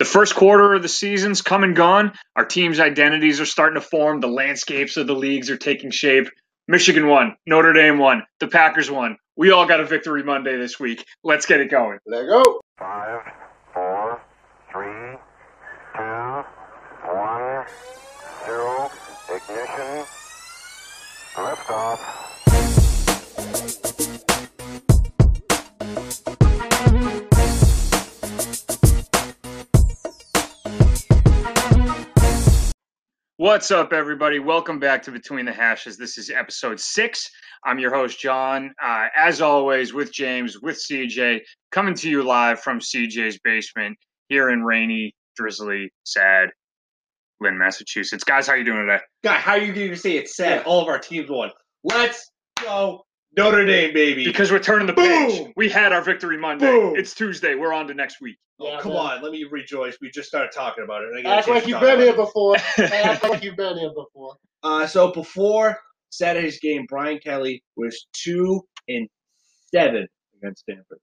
The first quarter of the season's come and gone. Our team's identities are starting to form. The landscapes of the leagues are taking shape. Michigan won. Notre Dame won. The Packers won. We all got a victory Monday this week. Let's get it going. Let go. Five, four, three, two, one, zero. Ignition. Liftoff. What's up, everybody? Welcome back to Between the Hashes. This is episode six. I'm your host, John. Uh, as always, with James, with CJ, coming to you live from CJ's basement here in rainy, drizzly, sad Lynn, Massachusetts. Guys, how you doing today? Guy, how are you going to say it's sad? All of our teams won. Let's go Notre Dame, baby. Because we're turning the page. We had our victory Monday. Boom! It's Tuesday. We're on to next week. oh, come man. on, let me rejoice. We just started talking about it. I get Act like you've been here before. Act like you've been here before. Uh, so before Saturday's game, Brian Kelly was two and seven against Stanford.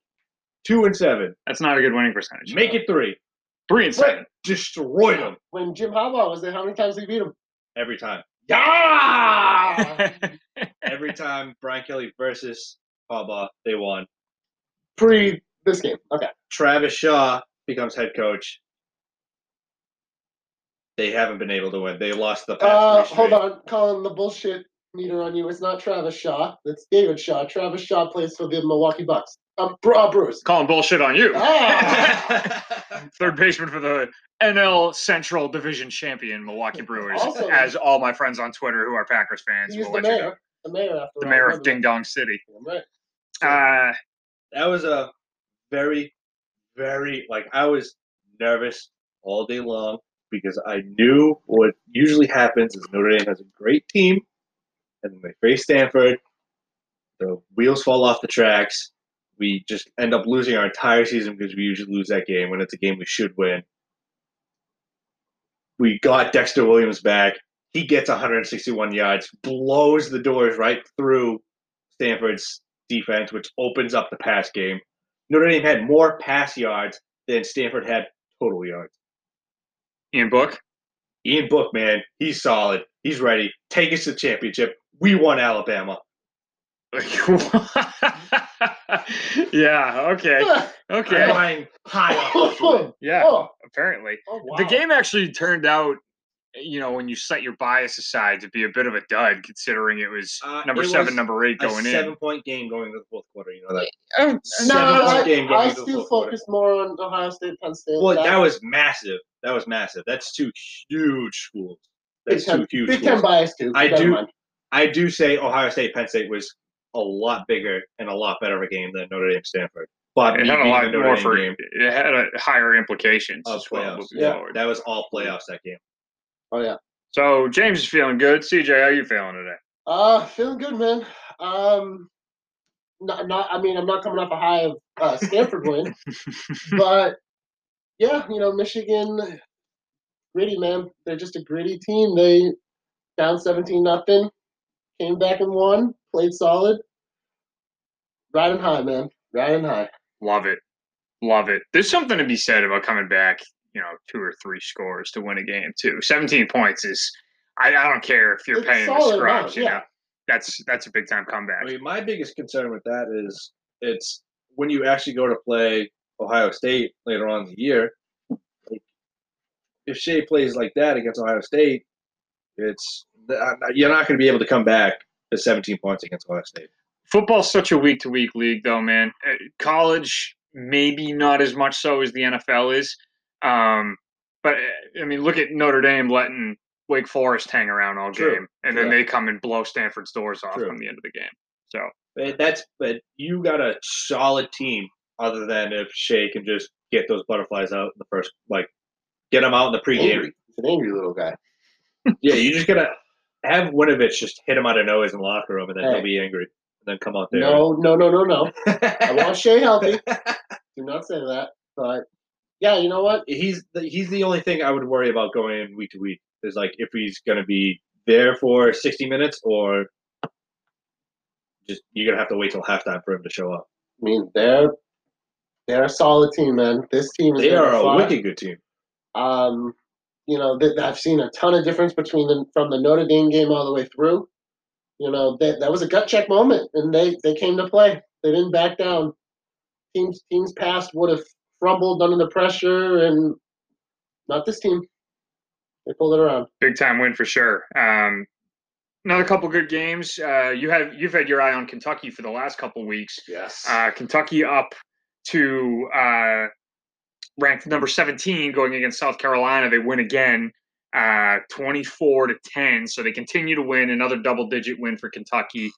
Two and seven. That's not a good winning percentage. Make it three. three and seven. Destroyed them When Jim Harbaugh was there, how many times did he beat him? every time. Yeah! Every time Brian Kelly versus Harbaugh, they won. Pre this game. Okay. Travis Shaw becomes head coach. They haven't been able to win. They lost the past Uh, hold straight. on. Calling the bullshit meter on you. It's not Travis Shaw. It's David Shaw. Travis Shaw plays for the Milwaukee Bucks. Um, Bru- uh, Bruce. Calling bullshit on you. Ah! Third baseman for the NL Central Division champion Milwaukee Brewers. Also- as all my friends on Twitter who are Packers fans He's will the let you know. mayor. The mayor after The mayor of Ding Dong City. that. Right. Uh, that was a very, very like I was nervous all day long because I knew what usually happens is Notre Dame has a great team, and then they face Stanford. The wheels fall off the tracks. We just end up losing our entire season because we usually lose that game when it's a game we should win. We got Dexter Williams back. He gets 161 yards, blows the doors right through Stanford's defense, which opens up the pass game. Notre Dame had more pass yards than Stanford had total yards. Ian Book. Ian Book, man, he's solid. He's ready. Take us to the championship. We won Alabama. yeah. Okay. Okay. Flying high off the oh, plane. Yeah. oh, Apparently, oh, wow. the game actually turned out. You know, when you set your bias aside, to be a bit of a dud, considering it was Uh, number it seven, was number eight A going in. seven-point game going into the fourth quarter. You know that. Oh, No, Seven-point I, game going I into the still fourth quarter. focus more on Ohio State, Penn State. Well, that was massive. That was massive. That's two huge schools. Big That's Ten, two huge Big schools. Ten bias too. I do- mind. I do say Ohio State Penn State was a lot bigger and a lot better of a game than Notre Dame Stanford. But it had a lot more for game it had a higher implications of as well playoffs. moving Yeah. forward. That was all playoffs that game. Oh yeah. So James is feeling good. CJ, how you feeling today? Uh, feeling good, man. Um, not, not. I mean, I'm not coming off a high of uh, Stanford win, but yeah, you know, Michigan, gritty, man. They're just a gritty team. They down 17 nothing, came back and won, played solid, riding high, man, riding high. Love it. Love it. There's something to be said about coming back, you know, two or three scores to win a game too. 17 points is I, I don't care if you're It's paying the scrubs, amount, you yeah. know. That's that's a big time comeback. I mean, my biggest concern with that is it's when you actually go to play Ohio State later on in the year. Like, if Shea plays like that against Ohio State, it's you're not going to be able to come back to 17 points against Ohio State. Football's such a week to week league though, man. Uh, College maybe not as much so as the NFL is. Um, but uh, I mean, look at Notre Dame letting Wake Forest hang around all True, game, and then they come and blow Stanford's doors off True. from the end of the game. So But that's but you got a solid team other than if Shea can just get those butterflies out in the first like get them out in the pregame. Angry. He's an angry little guy. Yeah, you just gotta have Winovich just hit him out of nowhere in the locker room and then Hey. he'll be angry. And then come out there. No, no, no, no, no. I want Shea healthy. Do not say that. But yeah, you know what? he's the, he's the only thing I would worry about going in week to week is like if he's gonna be there for sixty minutes or just you're gonna have to wait till halftime for him to show up. I mean, they're they're a solid team, man. This team is They are a fly. wicked good team. Um, you know, that I've seen a ton of difference between the from the Notre Dame game all the way through. You know, that that was a gut check moment, and they they came to play. They didn't back down. Teams teams past would have crumbled under the pressure, and not this team. They pulled it around. Big time win for sure. Um, another couple good games. Uh, you have you've had your eye on Kentucky for the last couple weeks. Yes. Uh, Kentucky up to uh, ranked number 17 going against South Carolina. They win again, uh, 24 to 10. So they continue to win. Another double digit win for Kentucky.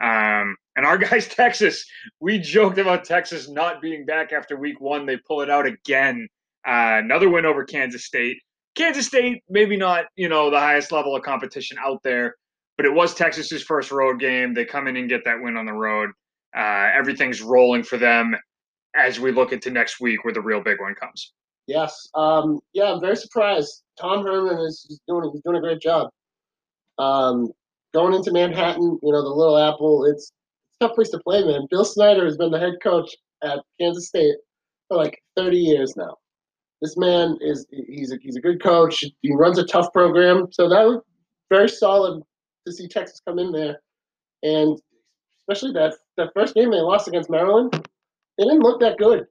Um, and our guys, Texas, we joked about Texas not being back after week one. They pull it out again. Uh, another win over Kansas State. Kansas State, maybe not, you know, the highest level of competition out there, but it was Texas's first road game. They come in and get that win on the road. Uh, everything's rolling for them as we look into next week where the real big one comes. Yes. Um, yeah, I'm very surprised. Tom Herman is, doing he's doing a great job. Um, going into Manhattan, you know, the Little Apple, it's, it's a tough place to play, man. Bill Snyder has been the head coach at Kansas State for like 30 years now. This man is he's a, he's a good coach. He runs a tough program, so that was very solid to see Texas come in there, and especially that that first game they lost against Maryland, they didn't look that good.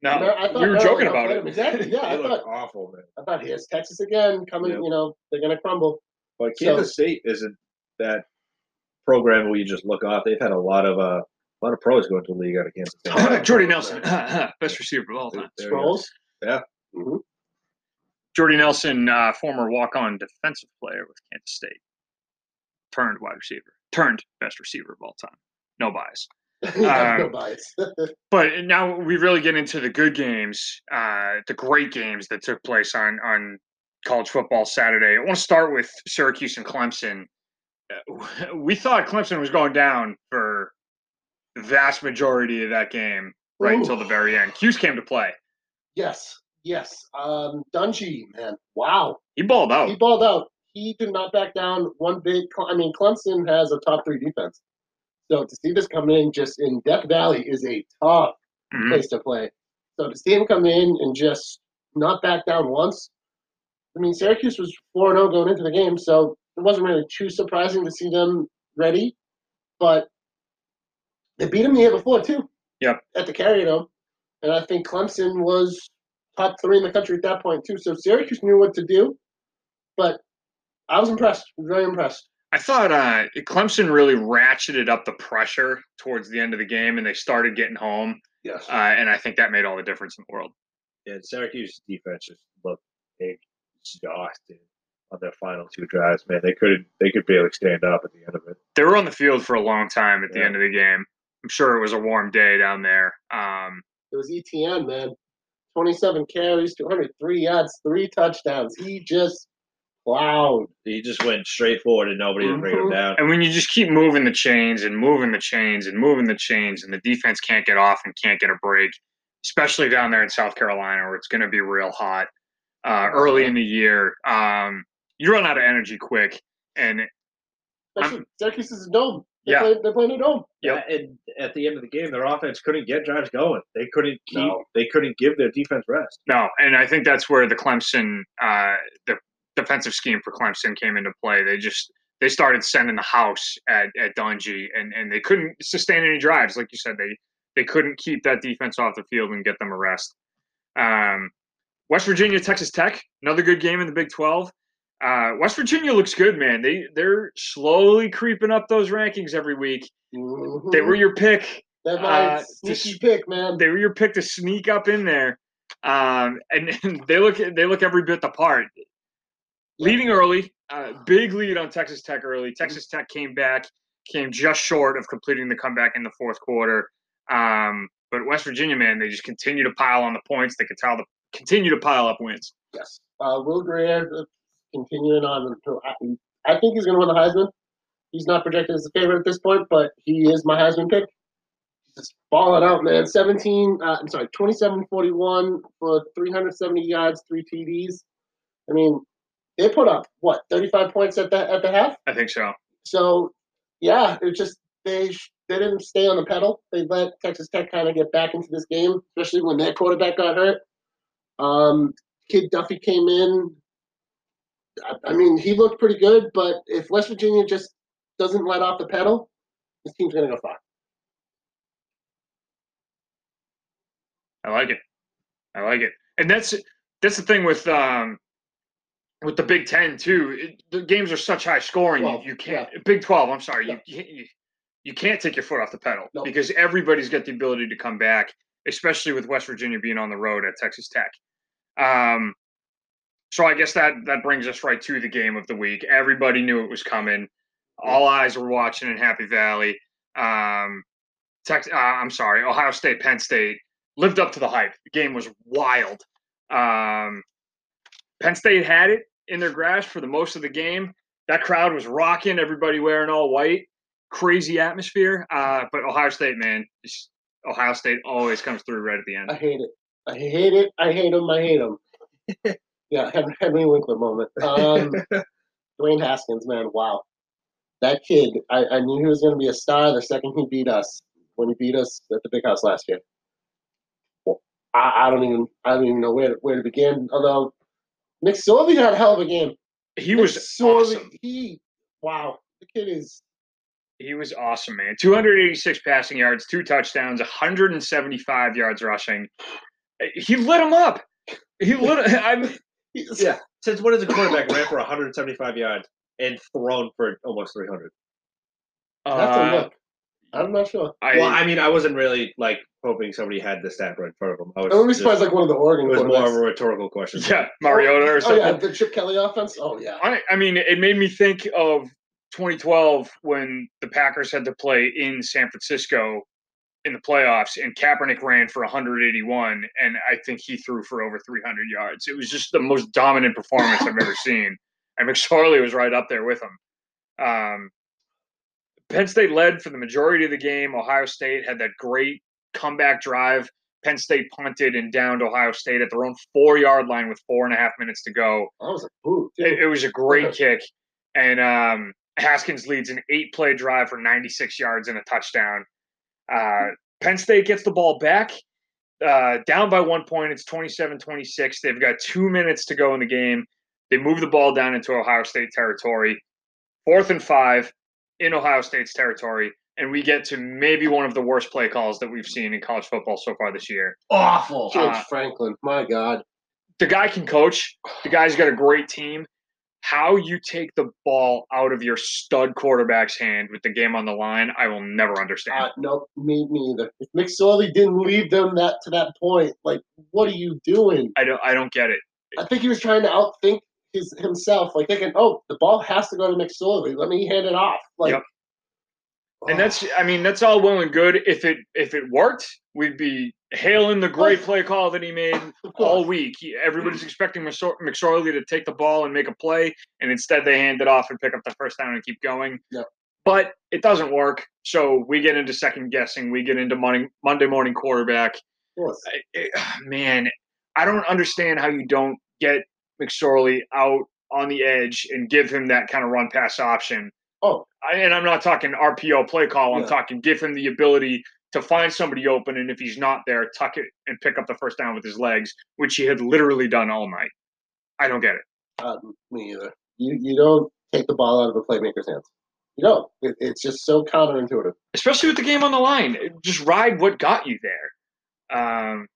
No, I thought we were joking about them. it. Exactly. Yeah, I thought awful, man. I thought here's Texas again coming. Yep. You know they're gonna crumble. But So- Kansas State isn't that program where you just look off. They've had a lot of uh, a lot of pros going to the league out of Kansas State. Jordy Nelson, best receiver of all time. There you go. Scrolls. Yeah. Mhm. Jordy Nelson, uh, former walk-on defensive player with Kansas State, turned wide receiver, turned best receiver of all time. No bias. Yeah, no Um, bias. But now we really get into the good games, uh, the great games that took place on on college football Saturday. I want to start with Syracuse and Clemson. We thought Clemson was going down for the vast majority of that game, right Ooh. until the very end. Hughes came to play. yes, yes. Um, Dungey, man, wow. He balled out. He balled out. He did not back down one bit. I mean, Clemson has a top three defense. So to see this come in just in Death Valley is a tough Mhm. place to play. So to see him come in and just not back down once. I mean, Syracuse was 4 0 going into the game, so it wasn't really too surprising to see them ready. But they beat them the year before, too. Yep. At the Carrier Dome. And I think Clemson was top three in the country at that point, too. So Syracuse knew what to do. But I was impressed, very impressed. I thought uh, Clemson really ratcheted up the pressure towards the end of the game, and they started getting home. Yes. Uh, and I think that made all the difference in the world. and Syracuse defense just looked exhausted on their final two drives. Man, they couldn't. They could barely stand up at the end of it. They were on the field for a long time at the end of the game. I'm sure it was a warm day down there. Um, It was Etienne, man. 27 carries, 203 yards, three touchdowns. He just plowed. He just went straight forward, and nobody would bring him Mhm. down. and when you just keep moving the chains and moving the chains and moving the chains, and the defense can't get off and can't get a break, especially down there in South Carolina where it's going to be real hot uh, early in the year, um, you run out of energy quick. And Especially Syracuse is a dome. They Yeah. play, they're playing a dome. Yep. Yeah, and at the end of the game, their offense couldn't get drives going. They couldn't keep. No. They couldn't give their defense rest. No, and I think that's where the Clemson, uh, the defensive scheme for Clemson came into play. They just they started sending the house at at Dungey, and and they couldn't sustain any drives. Like you said, they they couldn't keep that defense off the field and get them a rest. Um, West Virginia, Texas Tech, another good game in the Big Twelve. Uh, West Virginia looks good, man. They they're slowly creeping up those rankings every week. Mhm. They were your pick my uh, sneaky just- pick, man. they were your pick to sneak up in there, um, and, and they look they look every bit the part. Leading early, uh, big lead on Texas Tech early. Texas Tech came back, came just short of completing the comeback in the fourth quarter. Um, but West Virginia, man, they just continue to pile on the points. They could tell the continue to pile up wins. Yes. Uh, Will Grier continuing on. until- I, I think he's going to win the Heisman. He's not projected as a favorite at this point, but he is my Heisman pick. Just balling out, man. 17, uh, I'm sorry, 27 41 for 370 yards, three TDs. I mean, they put up, what, 35 points at the, at the half? I think so. So, yeah, it's just they they didn't stay on the pedal. They let Texas Tech kind of get back into this game, especially when their quarterback got hurt. Um, kid Duffey came in. I, mean, he looked pretty good, but if West Virginia just doesn't let off the pedal, this team's gonna go far. I like it. I like it. And that's that's the thing with um with the Big Ten too. It, the games are such high scoring. Twelve, you, you can't Big Twelve. I'm sorry. Yeah. You, you you can't take your foot off the pedal No. because everybody's got the ability to come back, especially with West Virginia being on the road at Texas Tech. Um, so I guess that that brings us right to the game of the week. Everybody knew it was coming. All eyes were watching in Happy Valley. Um, Tex- uh, I'm sorry, Ohio State, Penn State lived up to the hype. The game was wild. Um, Penn State had it in their grasp for the most of the game. That crowd was rocking. Everybody wearing all white. Crazy atmosphere. Uh, but Ohio State, man, just, Ohio State always comes through right at the end. I hate it. I hate it. I hate them. I hate him. yeah, Henry, Winkler moment. Um, Dwayne Haskins, man, wow. That kid, I, I knew he was going to be a star the second he beat us when he beat us at the Big House last year. I, I don't even I don't even know where to, where to begin. Although McSorley had a hell of a game. He was Nick awesome. he wow, the kid is He was awesome, man. 286 passing yards, two touchdowns, 175 yards rushing. He lit him up. He lit. I'm. He's, Yeah. Since when has a quarterback ran for 175 yards and thrown for almost 300? I have to Uh, look. I'm not sure. I, well, I mean, I wasn't really like hoping somebody had the stat right in front of them. I was I wouldn't surprised like one of the Oregon it was more of a rhetorical question. yeah, Mariota or Oh something. yeah, the Chip Kelly offense. Oh yeah. I, I mean, it made me think of 2012 when the Packers had to play in San Francisco in the playoffs, and Kaepernick ran for 181, and I think he threw for over 300 yards. It was just the most dominant performance I've ever seen, and McSorley was right up there with him. Um, Penn State led for the majority of the game. Ohio State had that great comeback drive. Penn State punted and downed Ohio State at their own four yard line with four and a half minutes to go I was like, ooh, it, it was a great kick. And um, Haskins leads an eight play drive for 96 yards and a touchdown. Uh, Penn State gets the ball back, uh, down by one point. It's 27 26. They've got two minutes to go in the game. They move the ball down into Ohio State territory. Fourth and five in Ohio State's territory. And we get to maybe one of the worst play calls that we've seen in college football so far this year. Awful. James uh, Franklin. My God. the guy can coach. The guy's got a great team. How you take the ball out of your stud quarterback's hand with the game on the line, I will never understand. Uh, nope, me, me either. If McSorley didn't lead them that to that point, like, what are you doing? I don't. I don't get it. I think he was trying to outthink his himself, like thinking, "Oh, the ball has to go to McSorley. Let me hand it off." Like, Yep. And that's. I mean, that's all well and good. If it if it worked, we'd be hailing the great play call that he made all week. He- Everybody's expecting McSorley to take the ball and make a play, and instead they hand it off and pick up the first down and keep going. Yep. But it doesn't work. So we get into second guessing. We get into morning, Monday morning quarterback. I- I- man, I don't understand how you don't get McSorley out on the edge and give him that kind of run pass option. Oh. I, and I'm not talking RPO play call. I'm Yeah. talking give him the ability to find somebody open, and if he's not there, tuck it and pick up the first down with his legs, which he had literally done all night. I don't get it. Uh, me either. You you don't take the ball out of a playmaker's hands. You don't. It, it's just so counterintuitive. especially with the game on the line. Just ride what got you there. Um,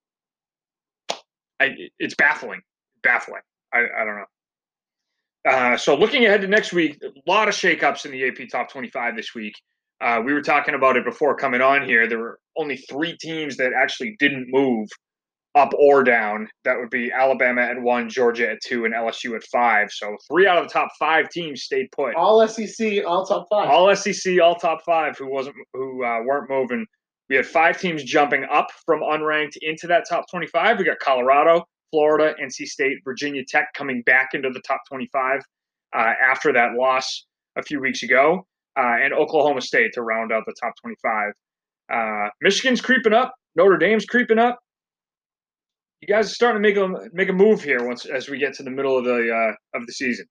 I, it's baffling, baffling. I, I don't know. Uh, so looking ahead to next week, a lot of shakeups in the AP Top 25 this week. Uh, we were talking about it before coming on here. There were only three teams that actually didn't move up or down. That would be Alabama at one, Georgia at two, and LSU at five. So three out of the top five teams stayed put All SEC, all top five. all SEC, all top five who wasn't who uh, weren't moving. We had five teams jumping up from unranked into that top 25. We got Colorado, Florida, NC State, Virginia Tech coming back into the top 25 uh, after that loss a few weeks ago, uh, and Oklahoma State to round out the top 25. Uh, Michigan's creeping up. Notre Dame's creeping up. You guys are starting to make a make a move here once as we get to the middle of the uh, of the season.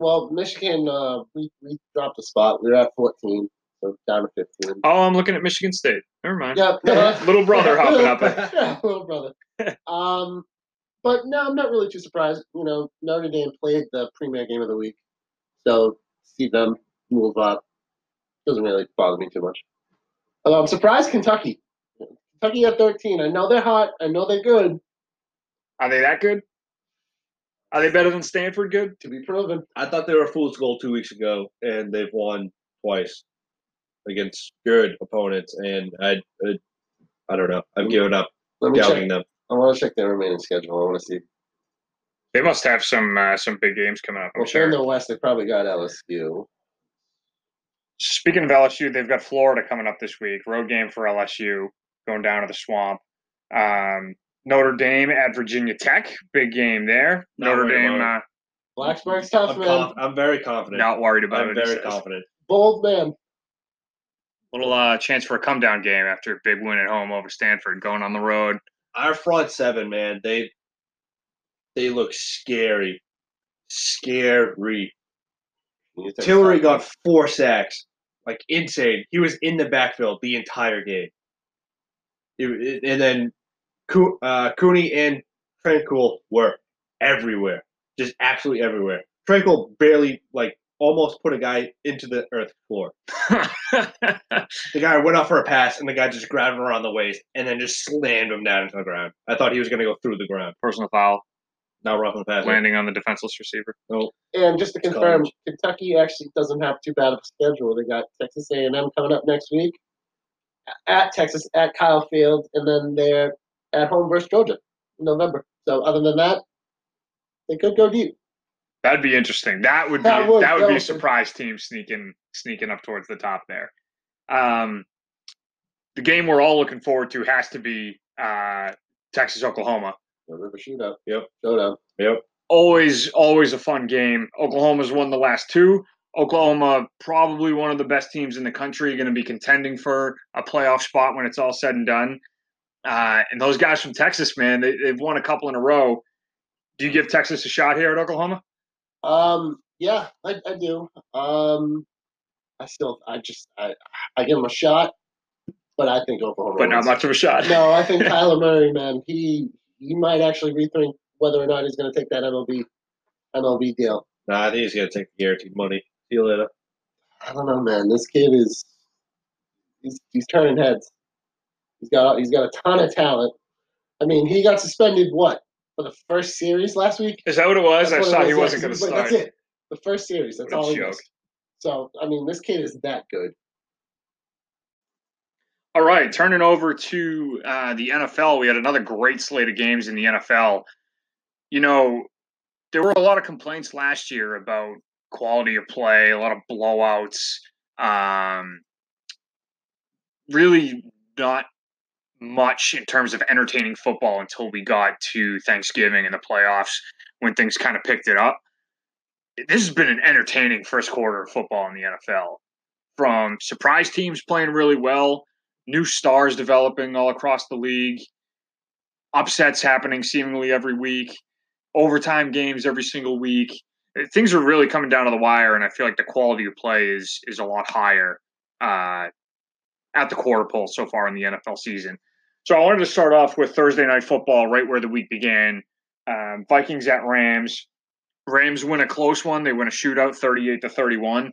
Well, Michigan, uh, we we dropped a spot. We were at 14, so down to 15. Oh, I'm looking at Michigan State. Never mind. Yeah, Little brother hopping up. yeah, little brother. Um, but no, I'm not really too surprised. You know, Notre Dame played the premier game of the week, so see them move up doesn't really bother me too much. Although I'm surprised Kentucky. Kentucky at 13. I know they're hot. I know they're good. Are they that good? Are they better than Stanford? Good. To be proven. I thought they were a fool's goal two weeks ago, and they've won twice against good opponents. And I, I, I don't know. I've mm. given up Let me doubting check. them. I want to check their remaining schedule. I want to see. They must have some uh, some big games coming up. I'm Well, if they're in the West, they probably got LSU. Speaking of LSU, they've got Florida coming up this week. Road game for LSU, going down to the swamp. Um, Notre Dame at Virginia Tech, big game there. Not Notre Dame, about uh, Blacksburg's tough, I'm, man. conf- I'm very confident. not worried about I'm it. he very confident. Bold man. Little uh, chance for a come down game after a big win at home over Stanford, going on the road. Our front seven, man, they they look scary, scary. Tillery got four sacks, like insane. He was in the backfield the entire game. It- it- and then Coo- uh, Coney and Tranquill were everywhere, just absolutely everywhere. Tranquill barely, like, almost put a guy into the earth floor. The guy went up for a pass, and the guy just grabbed him around the waist and then just slammed him down into the ground. I thought he was going to go through the ground. Personal foul, Not roughing the pass. landing on the defenseless receiver. And just to confirm, College. Kentucky actually doesn't have too bad of a schedule. They got Texas A&M coming up next week, at Texas at Kyle Field, and then they're at home versus Georgia in November. So other than that, they could go deep. That'd be interesting. That would be That that would- would, that be a would- surprise team sneaking sneaking up towards the top there. Um, the game we're all looking forward to has to be uh, Texas Oklahoma. River shootout. Yep. Showdown. Yep. Always always a fun game. Oklahoma's won the last two. Oklahoma probably one of the best teams in the country, going to be contending for a playoff spot when it's all said and done. Uh, and those guys from Texas, man, they, they've won a couple in a row. Do you give Texas a shot here at Oklahoma? Um, yeah, I, I do. Um, I still, I just, I, I give him a shot, but I think Oklahoma. But not wins. much of a shot. No, I think Kyler Murray, man, he he might actually rethink whether or not he's going to take that MLB MLB deal. Nah, I think he's going to take the guaranteed money. See you later. I don't know, man. This kid is he's he's turning heads. He's got he's got a ton of talent. I mean, he got suspended what for the first series last week. Is that what it was? I That's what saw he was, wasn't yeah, going to start. That's it. The first series. That's all he joke. missed. So I mean, this kid is that good. All right, turning over to uh, the NFL, we had another great slate of games in the NFL. You know, there were a lot of complaints last year about quality of play, a lot of blowouts. Um, really, not much in terms of entertaining football until we got to Thanksgiving and the playoffs when things kind of picked it up. This has been an entertaining first quarter of football in the NFL. From surprise teams playing really well, new stars developing all across the league, upsets happening seemingly every week, overtime games every single week. Things are really coming down to the wire, and I feel like the quality of play is is a lot higher uh, at the quarter pole so far in the NFL season. So I wanted to start off with Thursday night football, right where the week began. Um, Vikings at Rams. Rams win a close one. They win a shootout, thirty-eight to thirty-one.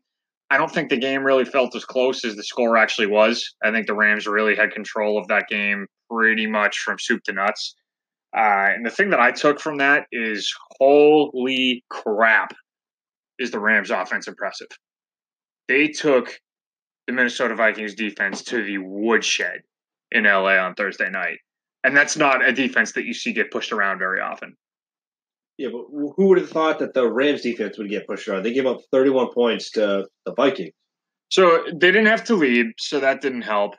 I don't think the game really felt as close as the score actually was. I think the Rams really had control of that game pretty much from soup to nuts. Uh, and the thing that I took from that is holy crap, is the Rams offense impressive? They took the Minnesota Vikings defense to the woodshed in LA on Thursday night. And that's not a defense that you see get pushed around very often. Yeah, but who would have thought that the Rams defense would get pushed around? They gave up 31 points to the Vikings. So they didn't have to lead, so that didn't help.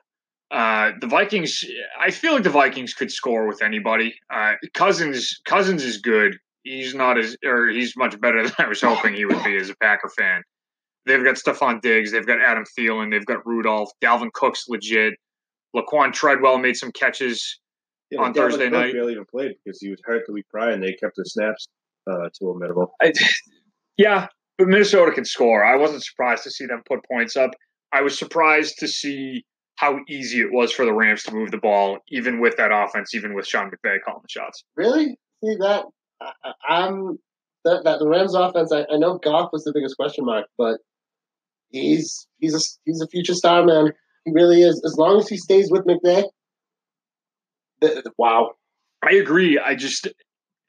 Uh, the Vikings, I feel like the Vikings could score with anybody. Uh, Cousins, Cousins is good. He's not as, or he's much better than I was hoping he would be as a Packer fan. They've got Stefon Diggs, they've got Adam Thielen, they've got Rudolph, Dalvin Cook's legit. Laquan Treadwell made some catches. Yeah, On Dalvin Thursday Cook night. barely even played because he was hurt the week prior, and they kept the snaps uh, to a minimum. I, yeah, but Minnesota can score. I wasn't surprised to see them put points up. I was surprised to see how easy it was for the Rams to move the ball, even with that offense, even with Sean McVay calling the shots. Really? See that I, I- I'm that, that the Rams offense. I, I know Goff was the biggest question mark, but he's he's a he's a future star, man. He really is. As long as he stays with McVay. th- th- wow. I agree. I just,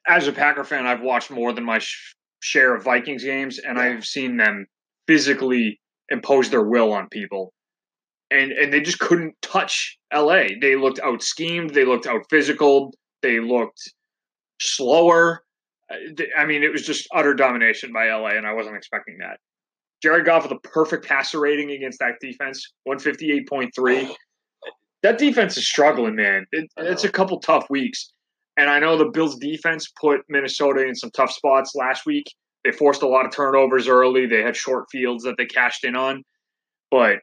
as a Packer fan, I've watched more than my sh- share of Vikings games, and I've seen them physically impose their will on people, and and they just couldn't touch LA. They looked out schemed. They looked out physical. They looked slower. Uh, I mean, it was just utter domination by LA, and I wasn't expecting that. Jared Goff with a perfect passer rating against that defense, one fifty eight point three. That defense is struggling, man. It, it's a couple tough weeks. And I know the Bills defense put Minnesota in some tough spots last week. They forced a lot of turnovers early. They had short fields that they cashed in on. But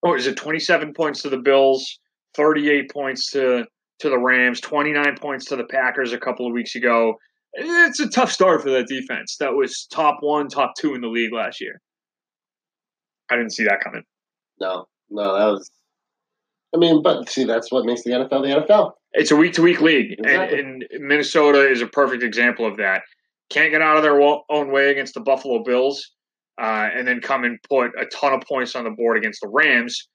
what is it, 27 points to the Bills, 38 points to to the Rams, 29 points to the Packers a couple of weeks ago. It's a tough start for that defense. That was top one, top two in the league last year. I didn't see that coming. No, no, that was. I mean, but see, that's what makes the NFL the NFL. It's a week to week league, Exactly. and, and Minnesota is a perfect example of that. Can't get out of their own way against the Buffalo Bills, uh, and then come and put a ton of points on the board against the Rams,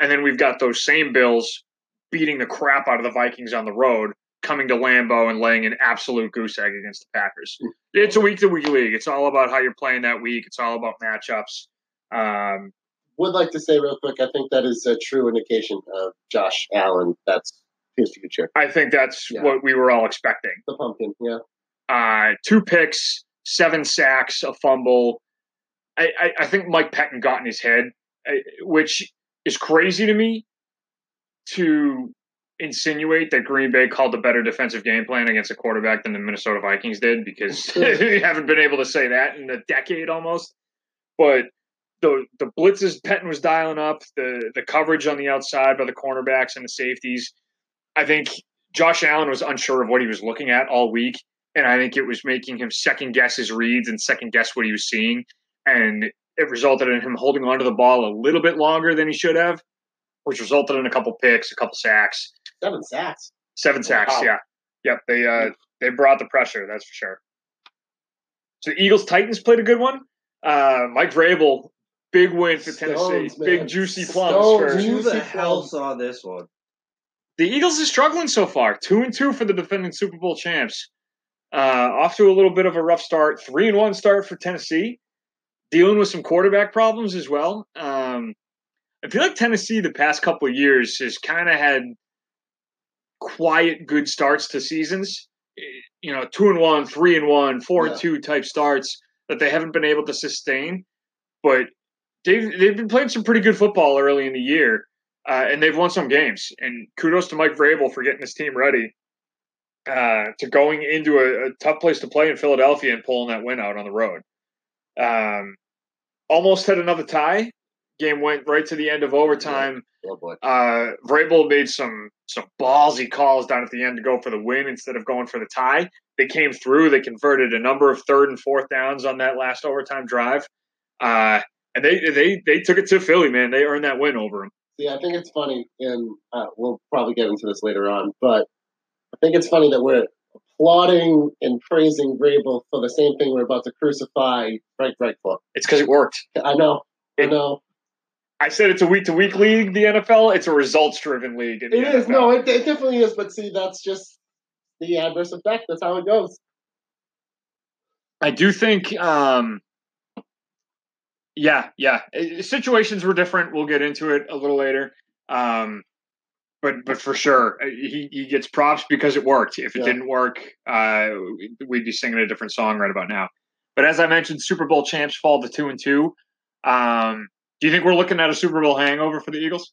and then we've got those same Bills beating the crap out of the Vikings on the road, coming to Lambeau and laying an absolute goose egg against the Packers. It's a week to week league. It's all about how you're playing that week. It's all about matchups. Um, Would like to say real quick. I think that is a true indication of Josh Allen. That's his future. I think that's Yeah. what we were all expecting. The pumpkin. Yeah. uh, two picks, seven sacks, a fumble. I, I, I think Mike Pettine got in his head, which is crazy to me to insinuate that Green Bay called a better defensive game plan against a quarterback than the Minnesota Vikings did because they haven't been able to say that in a decade almost. But the the blitzes Pettine was dialing up, the the coverage on the outside by the cornerbacks and the safeties. I think Josh Allen was unsure of what he was looking at all week and I think it was making him second guess his reads and second guess what he was seeing, and it resulted in him holding onto the ball a little bit longer than he should have, which resulted in a couple picks, a couple sacks, Seven sacks. seven sacks. Wow. Yeah, yep. They uh they brought the pressure, that's for sure. So the Eagles Titans played a good one. Uh, Mike Vrabel, big win for Tennessee, Stones, big juicy plums Stones, for Who Juicy the hell plum. saw this one? the Eagles are struggling so far. Two and two for the defending Super Bowl champs. Uh, off to a little bit of a rough start. Three and one start for Tennessee. Dealing with some quarterback problems as well. Um, I feel like Tennessee the past couple of years has kind of had quiet, good starts to seasons. You know, two and one, three and one, four Yeah. and two type starts that they haven't been able to sustain. But they've they've been playing some pretty good football early in the year uh, and they've won some games. And kudos to Mike Vrabel for getting his team ready uh, to going into a, a tough place to play in Philadelphia and pulling that win out on the road. Um, almost had another tie. Game went right to the end of overtime. Oh boy. Uh, Vrabel made some some ballsy calls down at the end to go for the win instead of going for the tie. They came through. They converted a number of third and fourth downs on that last overtime drive, uh, and they they they took it to Philly. Man, they earned that win over them. See, I think it's funny, and uh, we'll probably get into this later on, but I think it's funny that we're applauding and praising Vrabel for the same thing we're about to crucify Frank Reich for. It's because it worked. I know, I know. I said it's a week to week league, the NFL. It's a results driven league. In the It is. NFL. No, it, it definitely is. But see, that's just the adverse effect. That's how it goes. I do think, um, yeah, yeah. Situations were different. We'll get into it a little later. Um, but but for sure, uh, he, he gets props because it worked. If it Yeah. didn't work, uh, we'd be singing a different song right about now. But as I mentioned, Super Bowl champs fall to two and two. Um, do you think we're looking at a Super Bowl hangover for the Eagles?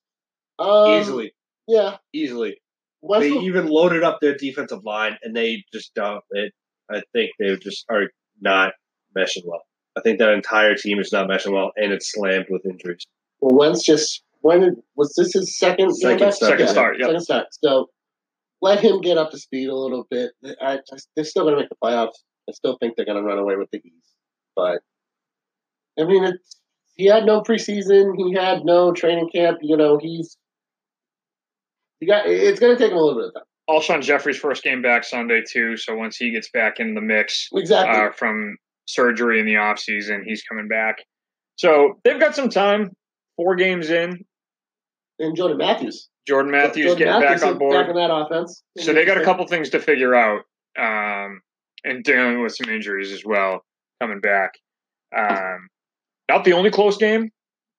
Um, easily, Yeah. easily. West They even loaded up their defensive line, and they just don't. It, I think they just are not meshing well. I think that entire team is not meshing well, and it's slammed with injuries. well, Wentz just when did, was this his second Second game back? start, Second start, yep. Second start. So let him get up to speed a little bit. I, I, they're still going to make the playoffs. I still think they're going to run away with the East. But I mean, it's, he had no preseason. He had no training camp. You know, he's he got. It's going to take him a little bit of time. Alshon Jeffery's first game back Sunday too. So once he gets back in the mix Exactly. uh, from surgery in the off season, he's coming back. So they've got some time. Four games in, and Jordan Matthews. Jordan Matthews Jordan getting Matthews back on board. Back in that offense. So they got a couple things to figure out, um, and dealing with some injuries as well coming back. Um, not the only close game.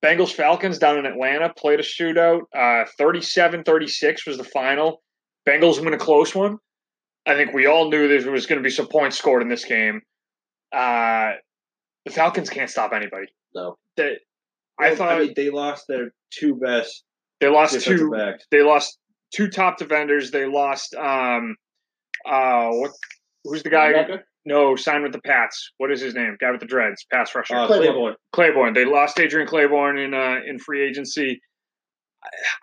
Bengals Falcons down in Atlanta played a shootout. Uh, 37-36 was the final. Bengals win a close one. I think we all knew there was going to be some points scored in this game. Uh, the Falcons can't stop anybody. No. They, I Well, thought mean, they lost their two best they lost two backs. they lost two top defenders. They lost um uh what who's the guy Linebacker? no, signed with the Pats. What is his name? Guy with the dreads, pass rusher. Uh, Clayborn. Clayborn. Clayborn. They lost Adrian Clayborn in uh in free agency.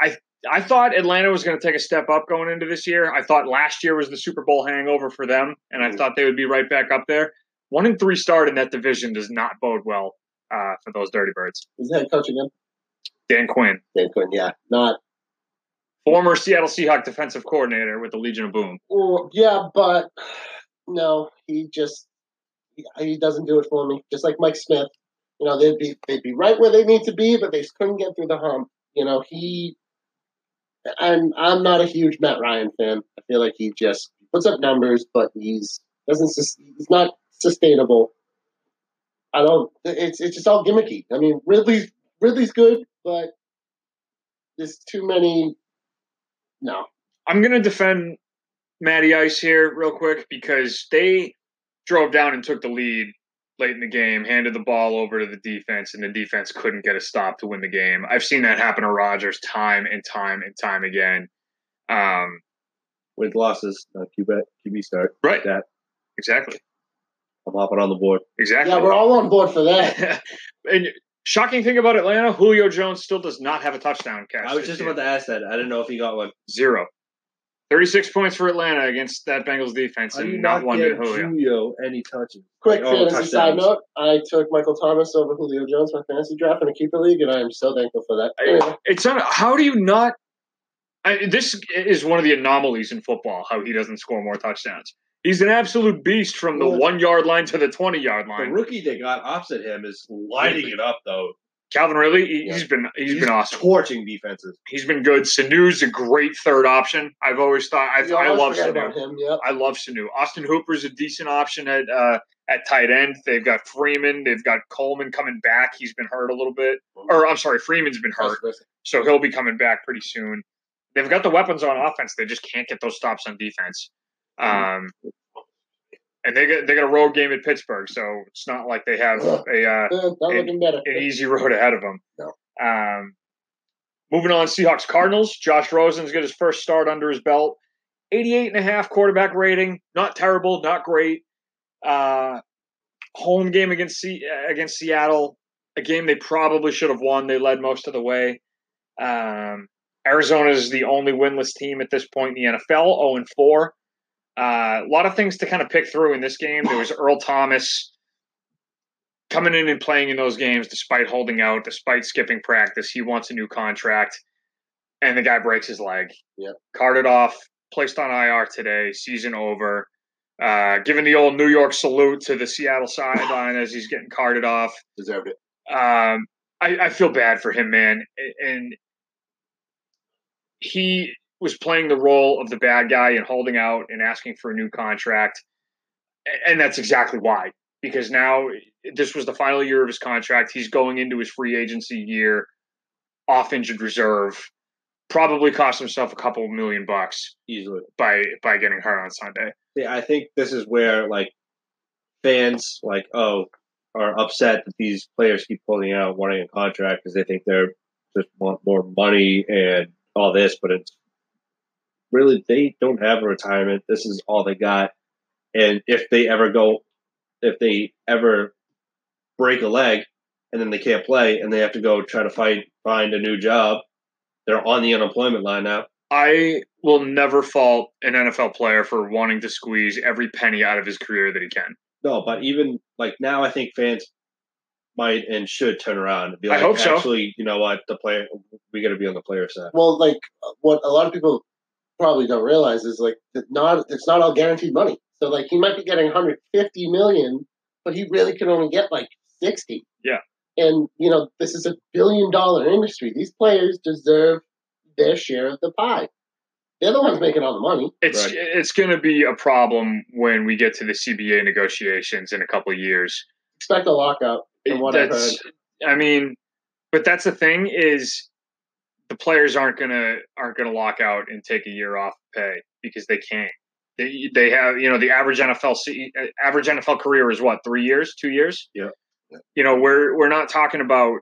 I I thought Atlanta was going to take a step up going into this year. I thought last year was the Super Bowl hangover for them, and I Mhm. thought they would be right back up there. One and three start in that division does not bode well uh, for those Dirty Birds. Is that coach again. Dan Quinn, Dan Quinn, yeah. Not former Seattle Seahawk defensive coordinator with the Legion of Boom. well, yeah, but no, he just he, he doesn't do it for me. Just like Mike Smith, you know, they'd be they'd be right where they need to be, but they just couldn't get through the hump. You know, he and I'm not a huge Matt Ryan fan. I feel like he just puts up numbers, but he's doesn't sus- he's not sustainable. I don't. It's it's just all gimmicky. I mean, Ridley's Ridley's good, but there's too many. No, I'm going to defend Matty Ice here real quick because they drove down and took the lead late in the game, handed the ball over to the defense, and the defense couldn't get a stop to win the game. I've seen that happen to Rodgers time and time and time again. Um, with losses, uh, QB, QB start. right. That Exactly. I'm hopping on the board. Exactly. yeah, we're all on board for that. and shocking thing about Atlanta, Julio Jones still does not have a touchdown catch. I was just year. about to ask that. I didn't know if he got one. zero. 36 points for Atlanta against that Bengals defense, How do and not not one get to Julio. Julio any touches? Quick Oh, fantasy side note: I took Michael Thomas over Julio Jones my fantasy draft in a keeper league, and I am so thankful for that. Anyway, It's not, how do you not? I, this is one of the anomalies in football. How he doesn't score more touchdowns. He's an absolute beast from the Well, one yard line to the twenty yard line. The rookie they got opposite him is lighting it up though. Calvin Ridley, he, Yeah. has been he's He's been awesome. torching defenses. He's been good. Sanu's a great third option. I've always thought I, I love Sanu. about him. Yep. I love Sanu. Austin Hooper's a decent option at uh, at tight end. They've got Freeman. They've got Coleman coming back. He's been hurt a little bit. Or I'm sorry, Freeman's been hurt, so he'll be coming back pretty soon. They've got the weapons on offense. They just can't get those stops on defense. Um, and they got they got a road game at Pittsburgh, so it's not like they have a uh, not And- looking better. an easy road ahead of them. No. Um, moving on, Seahawks Cardinals. Josh Rosen's got his first start under his belt. 88 and a half quarterback rating. Not terrible, not great. Uh, home game against C- against Seattle. A game they probably should have won. They led most of the way. Um, Arizona is the only winless team at this point in the NFL, 0 and 4. Uh, a lot of things to kind of pick through in this game. There was Earl Thomas coming in and playing in those games despite holding out, despite skipping practice. He wants a new contract, and the guy breaks his leg. Yep. Carted off, placed on IR today, season over. Uh, giving the old New York salute to the Seattle sideline as he's getting carted off. Deserved it. Um, I, I feel bad for him, man. And he was playing the role of the bad guy and holding out and asking for a new contract. And that's exactly why. Because now this was the final year of his contract. He's going into his free agency year off injured reserve. Probably cost himself a couple million bucks Easily. by by getting hurt on Sunday. Yeah, I think this is where like fans like oh are upset that these players keep pulling out wanting a contract because they think they're just want more money and all this, but it's really they don't have a retirement. This is all they got, and if they ever go, if they ever break a leg and then they can't play and they have to go try to find find a new job, they're on the unemployment line now. I will never fault an NFL player for wanting to squeeze every penny out of his career that he can. No, but even like now, I think fans might and should turn around and be I like, hope so. actually, you know what, the player, we got to be on the player side. Well, like what a lot of people probably don't realize is like that not it's not all guaranteed money. So like he might be getting 150 million, but he really can only get like 60. Yeah. And you know this is a billion dollar industry. These players deserve their share of the pie. They're the ones making all the money. It's Right. it's going to be a problem when we get to the CBA negotiations in a couple of years. Expect a lockout. From what I've that's I mean, but that's the thing is the players aren't gonna aren't gonna lock out and take a year off pay because they can't. They they have you know the average NFL uh, average NFL career is what three years, two years. Yeah. You know we're we're not talking about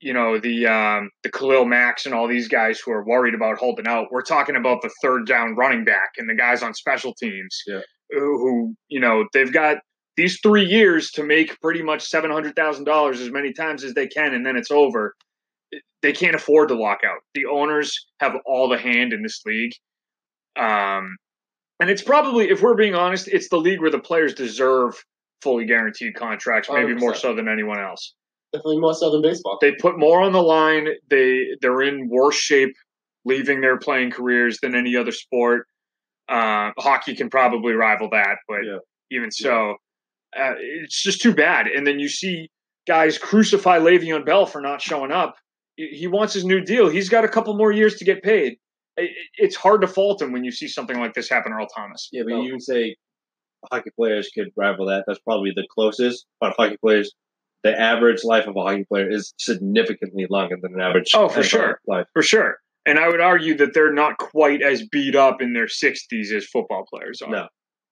you know the um, the Khalil Macks and all these guys who are worried about holding out. We're talking about the third down running back and the guys on special teams Yeah. who, who you know they've got these three years to make pretty much seven hundred thousand dollars as many times as they can, and then it's over. They can't afford to lock out. The owners have all the hand in this league, um, and it's probably, if we're being honest, it's the league where the players deserve fully guaranteed contracts, maybe more 100%. so than anyone else. Definitely more so than baseball. They put more on the line. They they're in worse shape leaving their playing careers than any other sport. Uh, hockey can probably rival that, but Yeah. even so, uh, it's just too bad. And then you see guys crucify Le'Veon Bell for not showing up. He he wants his new deal. He's got a couple more years to get paid. It's hard to fault him when you see something like this happen Earl Thomas. Yeah, but No. you can say hockey players could rival that. That's probably the closest. But hockey players, the average life of a hockey player is significantly longer than an average. Oh, for sure. Life. For sure. And I would argue that they're not quite as beat up in their 60s as football players are. No.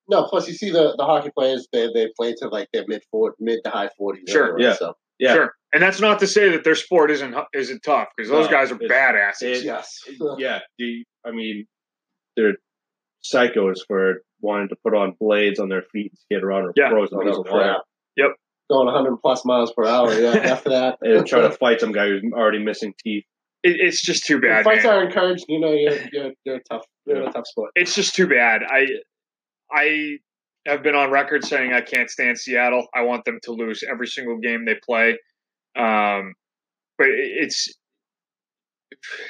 No, plus you see the, the hockey players they they play to like their mid four mid to high forties. Sure, yeah. So Yeah. Sure. And that's not to say that their sport isn't isn't tough because those No, guys are it's- badasses. it- yes. Yeah. The I mean, they're psychos for wanting to put on blades on their feet and skate around or Yeah. frozen Oh, piece no, of water. crap. Yep. Going 100 plus miles per hour. Yeah. After that, And try to fight some guy who's already missing teeth. It, it's just too bad. fights man. are encouraged. You know, you're you're, you're a tough. You're in a tough sport. It's just too bad. I I have been on record saying I can't stand Seattle. I want them to lose every single game they play. Um, but it's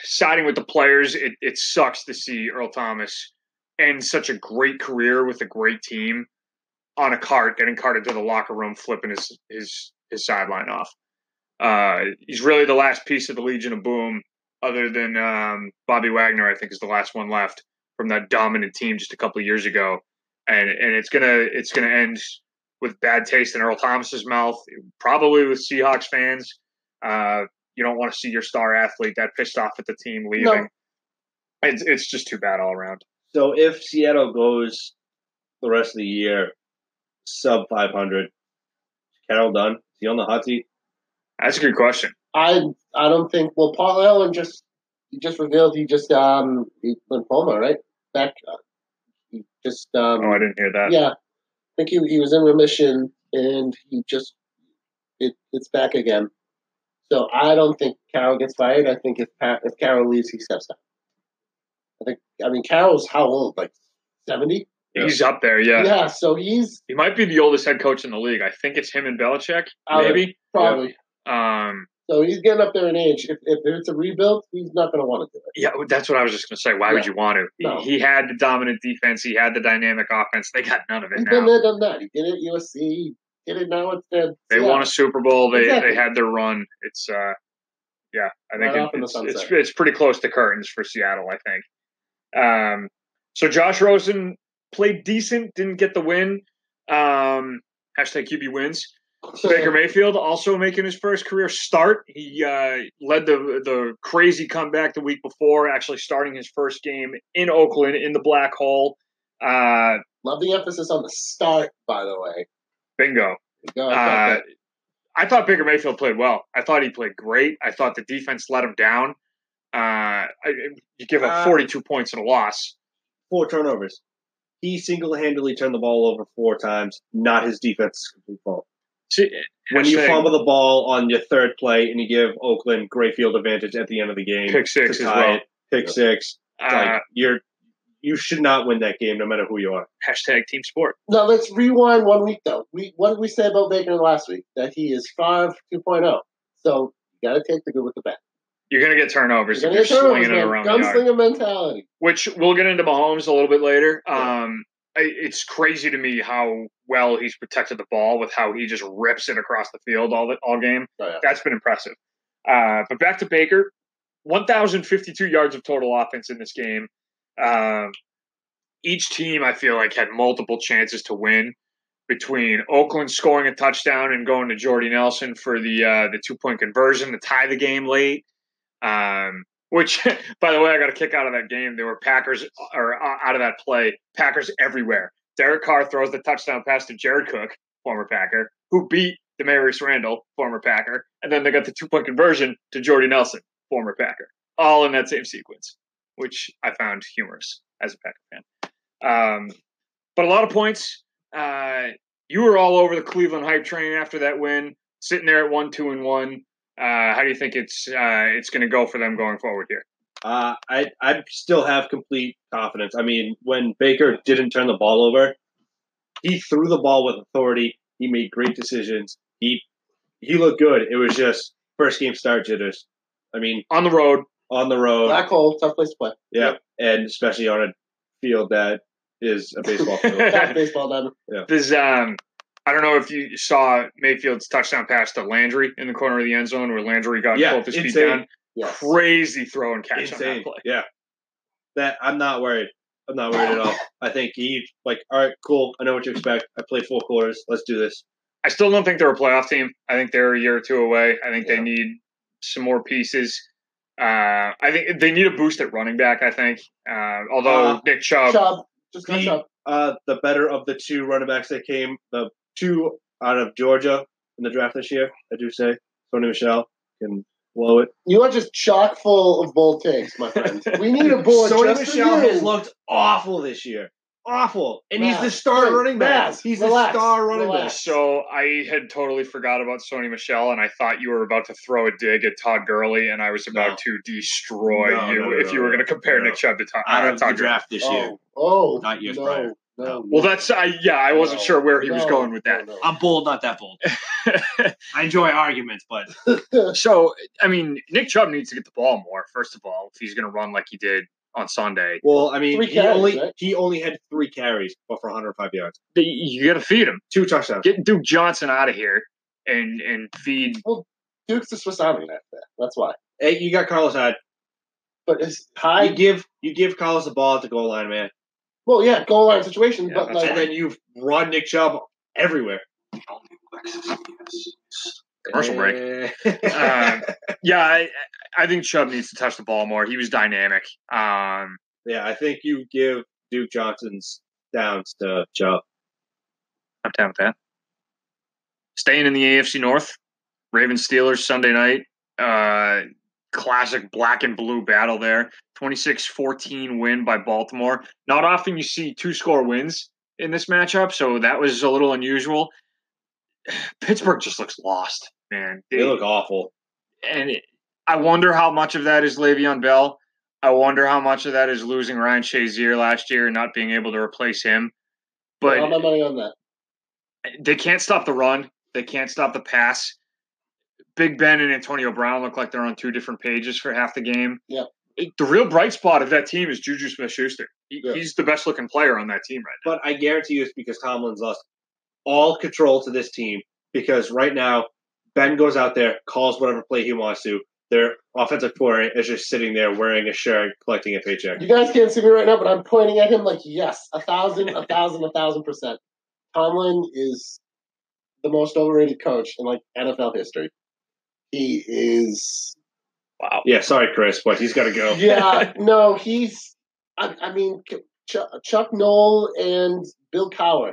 siding with the players. It, it sucks to see Earl Thomas end such a great career with a great team on a cart, getting carted to the locker room, flipping his his his sideline off. Uh, he's really the last piece of the Legion of Boom, other than um, Bobby Wagner. I think is the last one left from that dominant team just a couple years ago, and and it's gonna it's gonna end with bad taste in Earl Thomas's mouth, probably with Seahawks fans. Uh, you don't want to see your star athlete that pissed off at the team leaving. No. It's it's just too bad all around. So if Seattle goes the rest of the year sub 500, Carroll done? Is he on the hot seat? That's a good question. I I don't think. Well, Paul Allen just he just revealed he just um he lymphoma right back. He just um Oh, I didn't hear that. yeah. I think he he was in remission and he just it it's back again. So I don't think Carroll gets fired. I think if Pat, if Carroll leaves, he steps down. I think. I mean, Carroll's how old? Like seventy. He's up there, yeah. Yeah. So he's He might be the oldest head coach in the league. I think it's him and Belichick, Uh, maybe. probably. Um, So he's getting up there in age. If, if it's a rebuild, he's not going to want to do it. yeah, that's what I was just going to say. Why would you want to? He- No. He, had the dominant defense. He had the dynamic offense. They got none of it He's been now. there, done that. He did it at USC. He did it now at the. They won a Super Bowl. They Exactly. they had their run. It's uh, yeah, I think Right it- it's, it's it's pretty close to curtains for Seattle. I think. Um, so Josh Rosen played decent, didn't get the win. Um, hashtag QB wins. Baker Mayfield also making his first career start. He uh, led the the crazy comeback the week before, actually starting his first game in Oakland in the black hole. Uh, Love the emphasis on the start, by the way. bingo. Go, go, Uh. I thought Baker Mayfield played well. I thought he played great. I thought the defense let him down. Uh, I, you give up Uh, 42 points and a loss. Four turnovers. He single handedly turned the ball over four times, not his defense's complete fault. See, When you fumble the ball on your third play and you give Oakland great field advantage at the end of the game, pick six to as tie well. it, pick six, Uh, like you're you should not win that game no matter who you are. hashtag team sport. Now let's rewind one week though. We what did we say about Baker last week? That he is five 2.0. So you got to take the good with the bad. You're gonna get turnovers You're if gonna you're get turnovers, slinging it around. Gunslinger mentality. Which we'll get into Mahomes a little bit later. Yeah. Um, I- it's crazy to me how well he's protected the ball with how he just rips it across the field all the, all game. Oh, yeah. That's been impressive. Uh, but back to Baker, 1,052 yards of total offense in this game. Um, each team, I feel like, had multiple chances to win. Between Oakland scoring a touchdown and going to Jordy Nelson for the uh, the two point conversion to tie the game late, um, which, by the way, I got a kick out of that game. There were Packers or uh, out of that play, Packers everywhere. Derek Carr throws the touchdown pass to Jared Cook, former Packer, who beat Damarious Randall, former Packer, and then they got the two point conversion to Jordy Nelson, former Packer, all in that same sequence, which I found humorous as a Packer fan. Um, but a lot of points. Uh, you were all over the Cleveland hype train after that win, sitting there at one, two, and one. Uh, how do you think it's uh, it's going to go for them going forward here? Uh, I I still have complete confidence. I mean, when Baker didn't turn the ball over, he threw the ball with authority. He made great decisions. He he looked good. It was just first game start jitters. I mean, On the road, on the road, Black hole, tough place to play. yeah, and especially on a field that is a baseball field. Tough baseball diamond. This um, I don't know if you saw Mayfield's touchdown pass to Landry in the corner of the end zone where Landry got Yeah, both his feet down. Yes. Crazy throw and catch on Insane. that play. Yeah, that I'm not worried. I'm not worried at all. I think he like, all right, cool. I know what you expect. I played four quarters. Let's do this. I still don't think they're a playoff team. I think they're a year or two away. I think Yeah. they need some more pieces. Uh, I think they need a boost at running back. I think, uh, although Uh, Nick Chubb, Chubb. Just got The- Chubb. uh, the better of the two running backs that came, the two out of Georgia in the draft this year, I do say, Sony Michel can blow it. You are just chock full of bold takes, my friend. We need a board Sony just Michel for you. has looked awful this year. Awful. And he's the star wait, running back. Matt, he's relax, the star running relax. back. So I had totally forgot about Sony Michel, and I thought you were about to throw a dig at Todd Gurley, and I was about No. to destroy No, you no, no, if no, you were no. going to compare No. Nick Chubb to Todd, I don't uh, the Todd Gurley. draft this year. Oh, oh, Not years no, prior. No, Well, that's I yeah, I wasn't no, sure where he was going with that. no, I'm bold, not that bold. I enjoy arguments, but. So I mean, Nick Chubb needs to get the ball more. First of all, if he's going to run like he did on Sunday, well, I mean, Three he carries, only right? he only had three carries, but for 105 yards, the- you got to feed him. two touchdowns. Get Duke Johnson out of here and and feed. Well, Duke's the Swiss Army knife there. That's why. Hey, you got Carlos Hyde. But his You high, give you give Carlos the ball at the goal line, man, well, yeah, goal line situation, Yeah, but like, and then you've run Nick Chubb everywhere. Commercial break. Um, yeah, I, I think Chubb needs to touch the ball more. He was dynamic. Um, yeah, I think you give Duke Johnson's downs to Chubb. I'm down with that. Staying in the AFC North, Ravens Steelers Sunday night. Uh, classic black and blue battle there. 26-14 win by Baltimore. Not often you see two score wins in this matchup, so that was a little unusual. Pittsburgh just looks lost, man. They look awful. and it, I wonder how much of that is Le'Veon Bell. I wonder how much of that is losing Ryan Shazier last year and not being able to replace him. But all my money on that. they can't stop the run. They can't stop the pass. Big Ben and Antonio Brown look like they're on two different pages for half the game. Yeah. It- the real bright spot of that team is Juju Smith-Schuster. He, Yeah. He's the best looking player on that team right now. But I guarantee you it's because Tomlin's lost all control to this team because right now Ben goes out there, calls whatever play he wants to. Their offensive coordinator is just sitting there wearing a shirt, collecting a paycheck. You guys can't see me right now, but I'm pointing at him like, yes, a thousand, a thousand, a thousand percent. Tomlin is the most overrated coach in like NFL history. He is. Wow. Yeah, sorry, Chris, but he's got to go. Yeah, no, he's. I, I mean, Chuck, Chuck Noll and Bill Cowher.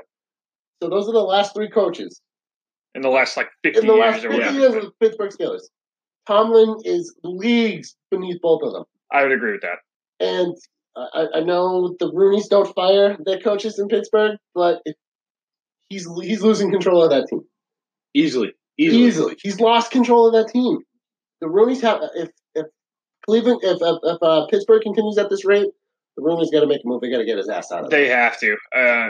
So those are the last three coaches In the last like 50 in the last years or 50 whatever. years of the Pittsburgh Steelers. Tomlin is leagues beneath both of them. I would agree with that. And I, I know the Rooney's don't fire their coaches in Pittsburgh, but it, he's he's losing control of that team Easily. Easily. easily. He's lost control of that team. The Rooney's have if if Cleveland if if, if uh, Pittsburgh continues at this rate, the Rooney's got to make a move. They got to get his ass out of there. They have to. Uh,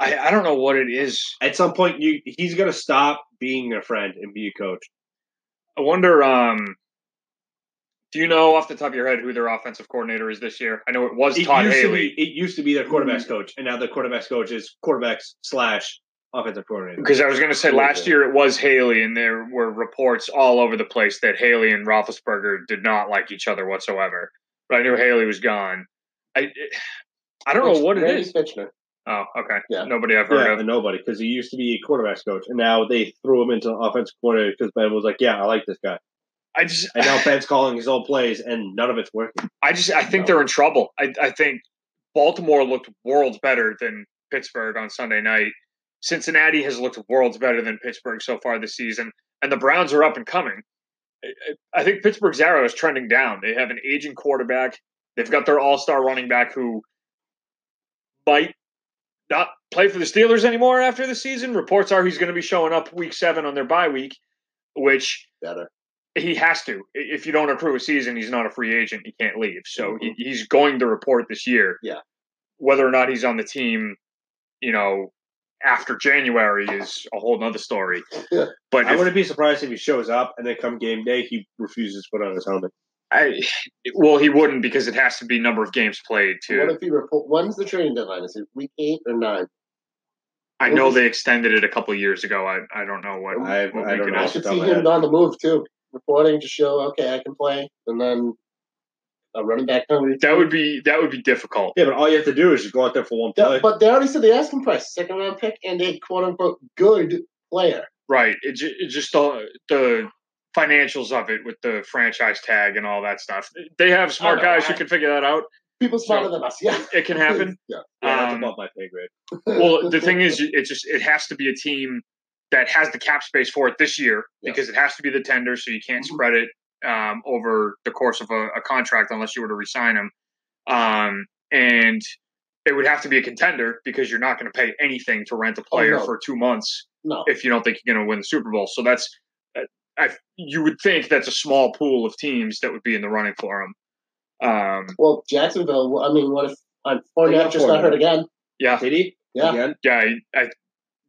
I, I don't know what it is. At some point, you he's going to stop being a friend and be a coach. I wonder. Um, Do you know off the top of your head who their offensive coordinator is this year? I know it was It Todd used Haley. to be. It used to be their quarterbacks coach, and now the quarterbacks coach is quarterbacks slash offensive coordinator. Because I was going to say last year it was Haley, and there were reports all over the place that Haley and Roethlisberger did not like each other whatsoever. But I knew Haley was gone. I I don't know what it Randy is. Fichtner. Oh, okay. Yeah. Nobody I've heard Yeah, of. and nobody because he used to be a quarterbacks coach, and now they threw him into offensive coordinator because Ben was like, "Yeah, I like this guy," I just and now Ben's calling his own plays, and none of it's working. I just I think No. they're in trouble. I I think Baltimore looked worlds better than Pittsburgh on Sunday night. Cincinnati has looked worlds better than Pittsburgh so far this season, and the Browns are up and coming. I- think Pittsburgh's arrow is trending down. They have an aging quarterback. They've got their all-star running back who might not play for the Steelers anymore after the season. Reports are he's going to be showing up week seven on their bye week, which Better. he has to. If you don't accrue a season, he's not a free agent. He can't leave. So he, mm-hmm. he's going to report this year. Yeah. Whether or not he's on the team, you know, after January is a whole nother story. Yeah. But I if, wouldn't be surprised if he shows up and then come game day he refuses to put on his helmet. I, well, he wouldn't because it has to be number of games played too. What if he report? When's the training deadline? Is it week eight or nine? I know they extended it a couple of years ago. I, I don't know what. I- what I don't know. I is. should see top of my him on the move too, reporting to show okay I can play, and then a running back coming. That would be that would be difficult. Yeah, but all you have to do is just go out there for one play. Yeah, but they already said they the asking price, second round pick, and a quote unquote good player. Right. It, ju- it just the the financials of it with the franchise tag and all that stuff. They have smart know, guys who can figure that out. People smarter So- than us. Yeah, It can happen. yeah. yeah, that's um, above my pay grade. well, the thing is, it just it has to be a team that has the cap space for it this year Yeah. because it has to be the tender, so you can't Mhm. spread it um, over the course of a, a contract unless you were to resign him. Um, and it would have to be a contender because you're not going to pay anything to rent a player Oh, no. for two months no, if you don't think you're going to win the Super Bowl. So that's uh, I, you would think that's a small pool of teams that would be in the running for him. Um, well, Jacksonville. I mean, what if Fournette got just got hurt again? yeah, Did he? Yeah. Again? yeah, I, I,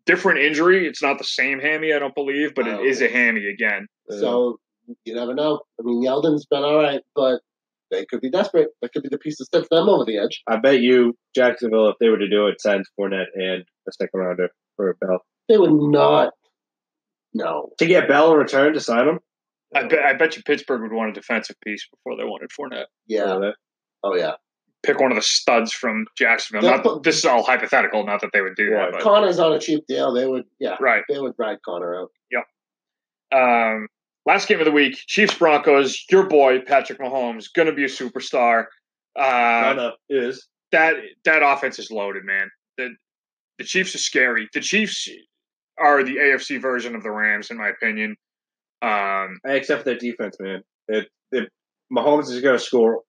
different injury. It's not the same hammy, I don't believe, but it Oh, is a hammy again. So you never know. I mean, Yeldon's been all right, but they could be desperate. That could be the piece that tips them over the edge. I bet you Jacksonville, if they were to do it, sends Fournette and a second rounder for Bell. They would not. No. To get Bell in return to sign him? I bet, I bet you Pittsburgh would want a defensive piece before they wanted Fournette. Yeah. Oh yeah. Pick one of the studs from Jacksonville. Not, put- this is all hypothetical. Not that they would do Right. that, Conner's on a cheap deal. They would. Yeah. right. They would ride Conner out. Yep. Um, last game of the week: Chiefs Broncos. Your boy Patrick Mahomes going to be a superstar. Uh, is. that that offense is loaded, man. The the Chiefs are scary. The Chiefs are the AFC version of the Rams, in my opinion. Um, Except for their defense, man. It, it, Mahomes is going to score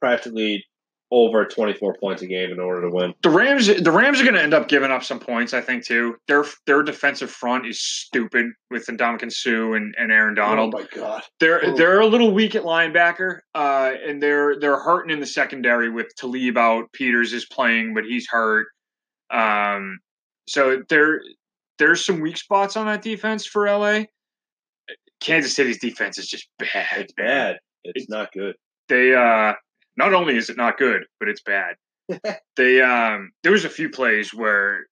practically over 24 points a game in order to win. the Rams, the Rams are going to end up giving up some points, I think, too. Their their defensive front is stupid with Ndamukong Suh and, and Aaron Donald. Oh my god. They're Ooh. they're a little weak at linebacker, uh, and they're they're hurting in the secondary with Talib out. Peters is playing, but he's hurt. Um, so there there's some weak spots on that defense for LA. Kansas City's defense is just bad. It's bad. It's, It's- not good. They uh, not only is it not good, but it's bad. they um, there was a few plays where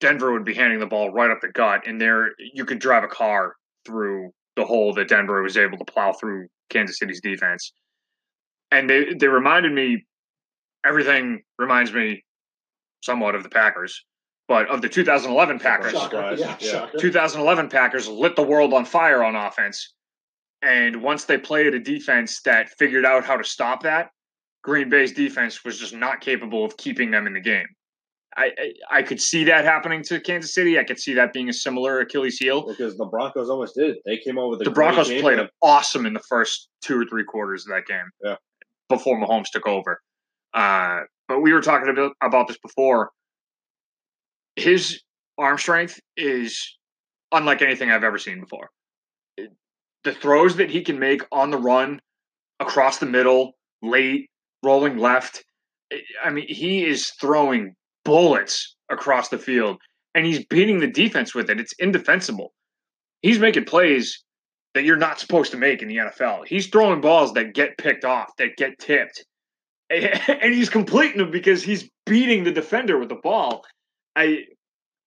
Denver would be handing the ball right up the gut, and there you could drive a car through the hole that Denver was able to plow through Kansas City's defense. And they they reminded me everything reminds me somewhat of the Packers, but of the 2011 Packers. Shocker. surprise. Yeah. Yeah. 2011 Packers lit the world on fire on offense. And once they played a defense that figured out how to stop that, Green Bay's defense was just not capable of keeping them in the game. I, I I could see that happening to Kansas City. I could see that being a similar Achilles heel. Because the Broncos almost did. They came over The great Broncos played plan. awesome in the first two or three quarters of that game. Yeah. Before Mahomes took over. Uh, but we were talking about, about this before. His arm strength is unlike anything I've ever seen before. The throws that he can make on the run, across the middle, late, rolling left. Eh, I mean, he is throwing bullets across the field and he's beating the defense with it. It's indefensible. He's making plays that you're not supposed to make in the NFL. He's throwing balls that get picked off, that get tipped, and he's completing them because he's beating the defender with the ball. I,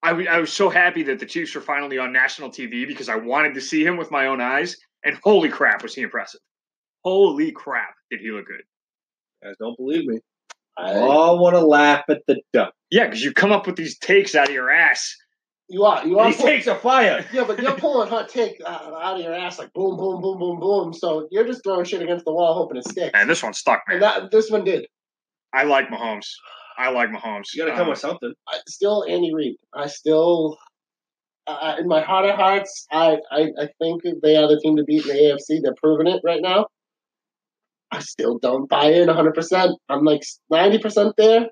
I was so happy that the Chiefs were finally on national TV because I wanted to see him with my own eyes. And holy crap, was he impressive! Holy crap, did he look good? Guys don't believe me. I, All want to laugh at the duck. Yeah, because you come up with these takes out of your ass. you are you are He takes a fire. Yeah, but you're pulling hot take uh, out of your ass like boom, boom, boom, boom, boom. So you're just throwing shit against the wall, hoping it sticks. And this one stuck, man. And that this one did. I like Mahomes. I like Mahomes. You got to come Um, with something. I, still, Andy Reid. I still, uh, in my heart of hearts, I, I I think they are the team to beat in the AFC. They're proving it right now. I still don't buy in 100. percent I'm like 90 percent there,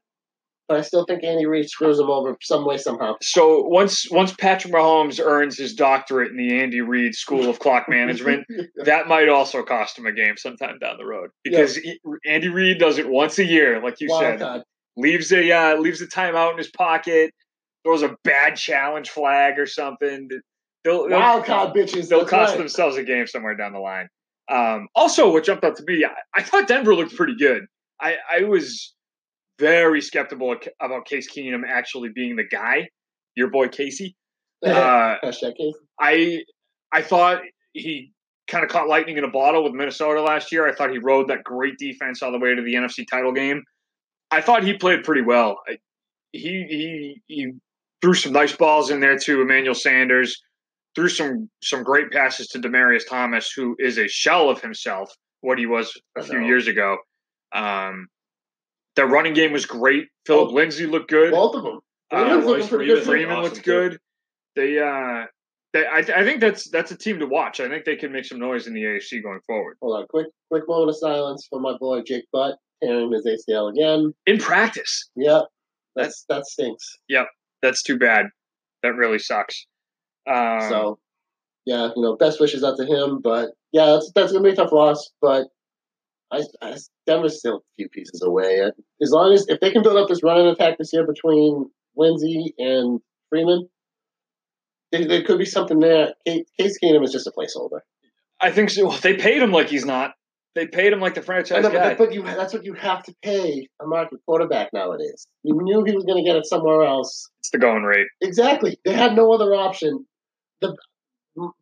but I still think Andy Reid screws them over some way somehow. So once once Patrick Mahomes earns his doctorate in the Andy Reid School of Clock Management, that might also cost him a game sometime down the road because he, Andy Reid does it once a year, like you Wild said. card. Leaves a uh, leaves a timeout in his pocket, throws a bad challenge flag or something. They'll, they'll, Wild card bitches. they'll cost right. themselves a game somewhere down the line. Um, also, what jumped out to me, I, I thought Denver looked pretty good. I, I was very skeptical about Case Keenum actually being the guy, your boy Casey. Uh. I I thought he kind of caught lightning in a bottle with Minnesota last year. I thought he rode that great defense all the way to the NFC title game. I thought he played pretty well. I, he he he threw some nice balls in there to Emmanuel Sanders. Threw some some great passes to Demaryius Thomas, who is a shell of himself, what he was a few years ago. Um, their running game was great. Phillip Oh. Lindsay looked good. Both of them. Uh, Freeman's looking Royce pretty Freeman. good. Freeman awesome, looks too. They, uh, they, I, I think that's that's a team to watch. I think they can make some noise in the AFC going forward. Hold on, quick, quick moment of silence for my boy Jake Butt tearing his ACL again. In practice, Yep, that's that stinks. Yep, that's too bad. That really sucks. Um, so, yeah, you know, best wishes out to him. But yeah, that's that's gonna be a tough loss. But I, I Denver's still a few pieces away. As long as if they can build up this running attack this year between Lindsay and Freeman, there, there could be something there. Case, Keenum is just a placeholder. I think so. Well, they paid him like he's not. They paid him like the franchise know, but, guy. but you that's what you have to pay a market quarterback nowadays. You knew he was going to get it somewhere else. It's the going rate. Exactly. They had no other option. The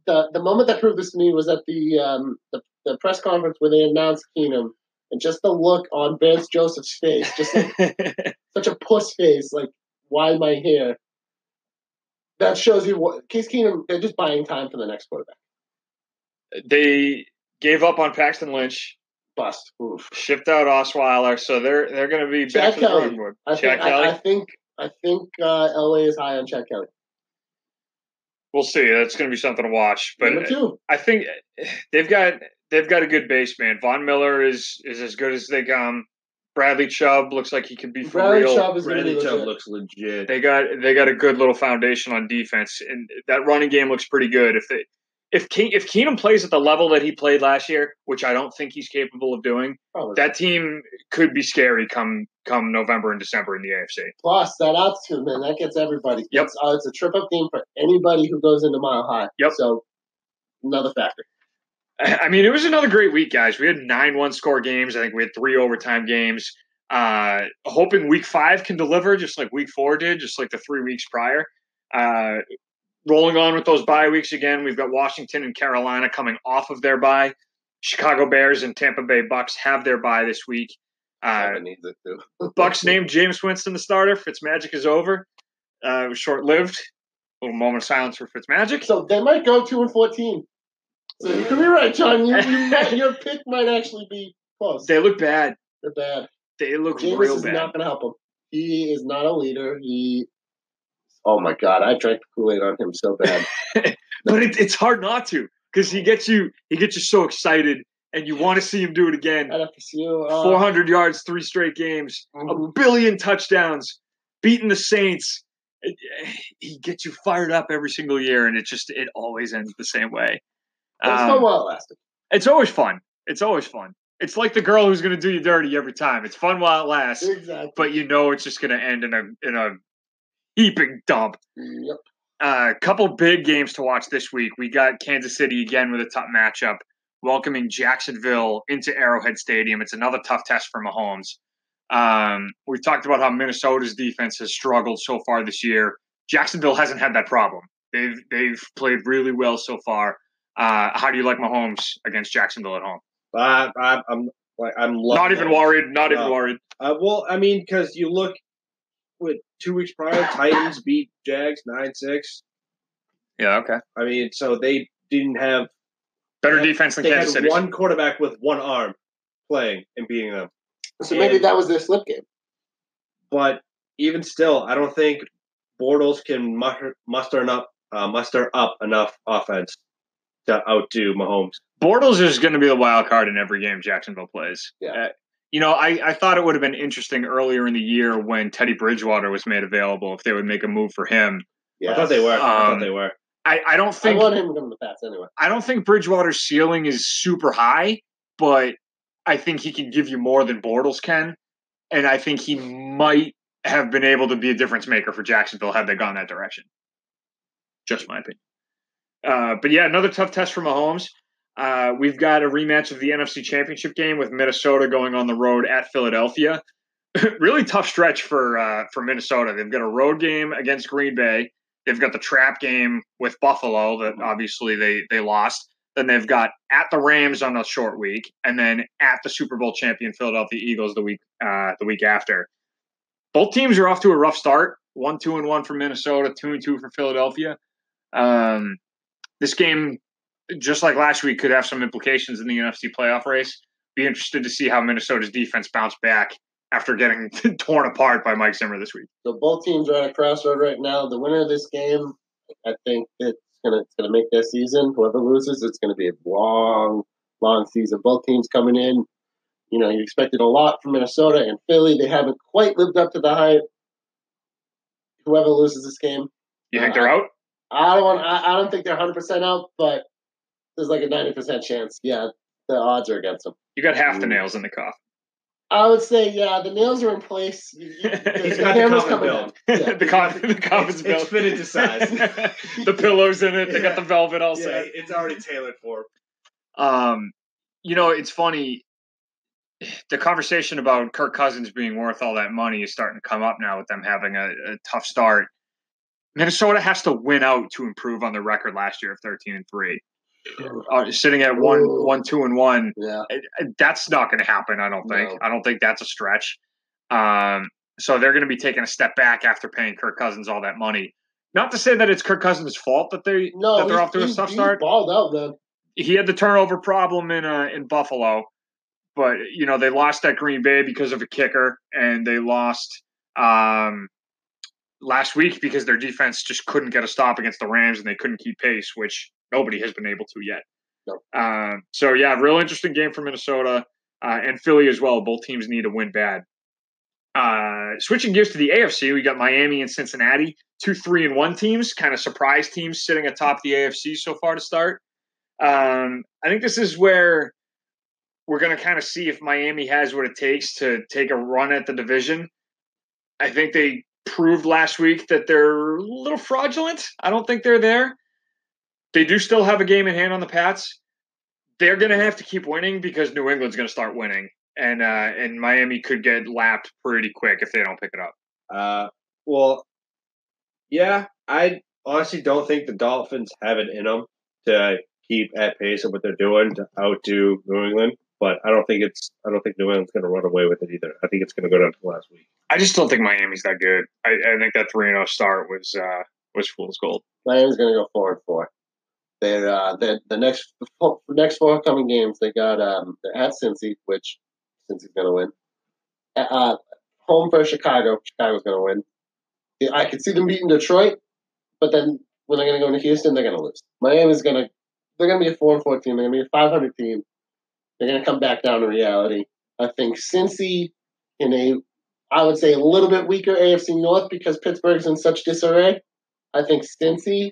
the the moment that proved this to me was at the um the, the press conference where they announced Keenum and just the look on Vance Joseph's face, just like such a puss face, like why am I here? That shows you what Case Keenum. They're just buying time for the next quarterback. they gave up on Paxton Lynch, Bust. Oof. shipped out Osweiler, so they're they're going to be back Chad to the Kelly. drawing board. I Chad think Kelly. I, I think I think uh, Elway is high on Chad Kelly. We'll see. That's going to be something to watch. But I think they've got they've got a good base man. Von Miller is is as good as they come. Bradley Chubb looks like he could be for Bradley real. Chubb is Bradley be Chubb legit. looks legit. They got they got a good little foundation on defense, and that running game looks pretty good. If they if Ke- if Keenum plays at the level that he played last year, which I don't think he's capable of doing, Probably. that team could be scary come come November and December in the AFC. Plus, that altitude, man, that gets everybody. Yep. It's, uh, it's a trip up game for anybody who goes into Mile High. Yep. So, another factor. I I mean, it was another great week, guys. We had nine one score games. I think we had three overtime games. Uh, hoping week five can deliver, just like week four did, just like the three weeks prior. Uh, rolling on with those bye weeks again. We've got Washington and Carolina coming off of their bye. Chicago Bears and Tampa Bay Bucks have their bye this week. Uh, Tampa needs it too. Bucks named Jameis Winston the starter. Fitzmagic is over. Uh, it was short lived. little moment of silence for Fitzmagic. So they might go two and fourteen. So you could be right, John. You, you might, your pick might actually be close. They look bad. They're bad. They look James real is bad. not going to help him. He is not a leader. He. Oh my God! I drank Kool Aid on him so bad. but it, it's hard not to because he gets you he gets you so excited and you want to see him do it again. At FSU, uh, 400 yards, three straight games, a mhm. billion touchdowns, beating the Saints. It- he gets you fired up every single year, and it just it always ends the same way. It's Um, fun while it lasted. it's always fun. It's always fun. It's like the girl who's going to do you dirty every time. It's fun while it lasts, Exactly. but you know it's just going to end in a in a heaping dump. Yep. A uh, couple big games to watch this week. We got Kansas City again with a tough matchup, welcoming Jacksonville into Arrowhead Stadium. It's another tough test for Mahomes. Um, we've talked about how Minnesota's defense has struggled so far this year. Jacksonville hasn't had that problem. They've they've played really well so far. Uh, how do you like Mahomes against Jacksonville at home? Uh, I, I'm like I'm not even worried. Not even worried. Uh, well, I mean, because you look with two weeks prior, Titans beat Jags nine six. Yeah. Okay. I mean, so they didn't have Better They- defense than they Kansas had City. one quarterback with one arm playing and beating them. So maybe that was their slip game. But even still, I don't think Bortles can muster, muster enough uh, muster up enough offense to outdo Mahomes. Bortles is going to be the wild card in every game Jacksonville plays. Yeah. You know, I, I thought it would have been interesting earlier in the year when Teddy Bridgewater was made available if they would make a move for him. Yeah. I thought they were. I Um, thought they were. I, I don't think I want him to come to the Pats anyway. I don't think Bridgewater's ceiling is super high, but I think he can give you more than Bortles can, and I think he might have been able to be a difference maker for Jacksonville had they gone that direction. Just my opinion. Uh, but yeah, another tough test for Mahomes. Uh, we've got a rematch of the NFC Championship game with Minnesota going on the road at Philadelphia. really tough stretch for uh, for Minnesota. They've got a road game against Green Bay. They've got the trap game with Buffalo that obviously they they lost. Then they've got at the Rams on a short week, and then at the Super Bowl champion Philadelphia Eagles the week uh, the week after. Both teams are off to a rough start. One two and one for Minnesota, two and two for Philadelphia. Um, this game, just like last week, could have some implications in the NFC playoff race. Be interested to see how Minnesota's defense bounced back after getting torn apart by Mike Zimmer this week. So both teams are at a crossroad right now. The winner of this game, I think it's gonna it's gonna make their season. Whoever loses, it's gonna be a long, long season. Both teams coming in. You know, you expected a lot from Minnesota and Philly. They haven't quite lived up to the hype. Whoever loses this game, You think they're out? I don't want. I, I don't think they're 100 percent out, but there's like a 90 percent chance. Yeah, the odds are against them. You got half the nails in the coffin. I would say, yeah, the nails are in place. You- you- He's the got the camera's coffin coming built. Yeah. the coffin, the coffin's It's- built. it's fitted to size. the pillows in it. They got the velvet all Yeah, set. it's already tailored for. Um, you know, it's funny. The conversation about Kirk Cousins being worth all that money is starting to come up now with them having a, a tough start. Minnesota has to win out to improve on the record last year of thirteen and three. Uh, sitting at one, Ooh. one, two, and one. Yeah. That's not going to happen. I don't think. No. I don't think that's a stretch. Um, so they're going to be taking a step back after paying Kirk Cousins all that money. Not to say that it's Kirk Cousins' fault that they No, that they're off to a tough start balled out, man. he had the turnover problem in uh, in Buffalo, but you know they lost at Green Bay because of a kicker, and they lost um, last week because their defense just couldn't get a stop against the Rams, and they couldn't keep pace, which nobody has been able to yet. Nope. Um, so yeah, real interesting game for Minnesota uh, and Philly as well. Both teams need to win bad. Uh, switching gears to the AFC, we got Miami and Cincinnati, two three and one teams, kind of surprise teams sitting atop the AFC so far to start. Um, I think this is where we're going to kind of see if Miami has what it takes to take a run at the division. I think they proved last week that they're a little fraudulent. I don't think they're there. They do still have a game in hand on the Pats. They're going to have to keep winning because New England's going to start winning, and uh, and Miami could get lapped pretty quick if they don't pick it up. Uh, well, yeah, I honestly don't think the Dolphins have it in them to keep at pace of what they're doing to outdo New England. But I don't think it's. I don't think New England's going to run away with it either. I think it's going to go down to last week. I just don't think Miami's that good. I, I think that three zero start was uh, was fool's gold. Miami's going to go four and four. They're uh, the next the four- next four coming games. They got um they're at Cincy, which Cincy's going to win. Uh, home for Chicago. Chicago's going to win. I could see them beating Detroit, but then when they're going to go into Houston, they're going to lose. Miami's going to they're going to be a four and four team. They're going to be a five hundred team. They're going to come back down to reality. I think Cincy in a I would say a little bit weaker AFC North because Pittsburgh's in such disarray. I think Cincy.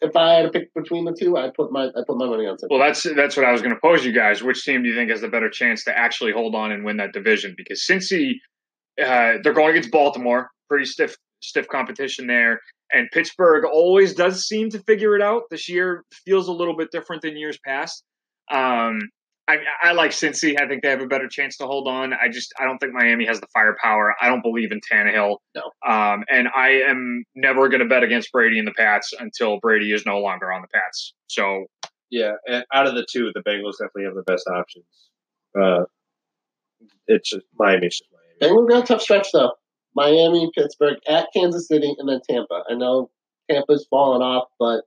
If I had to pick between the two, I'd put my I put my money on Cincy. Well, that's that's what I was going to pose you guys. Which team do you think has the better chance to actually hold on and win that division? Because Cincy, uh, they're going against Baltimore, pretty stiff stiff competition there, and Pittsburgh always does seem to figure it out. This year feels a little bit different than years past. Um, I, I like Cincy. I think they have a better chance to hold on. I just I don't think Miami has the firepower. I don't believe in Tannehill. No. Um, and I am never going to bet against Brady and the Pats until Brady is no longer on the Pats. So Yeah, and out of the two, the Bengals definitely have the best options. Uh, it's just Miami's just Miami. Bengals got a tough stretch though. Miami, Pittsburgh, at Kansas City, and then Tampa. I know Tampa's fallen off, but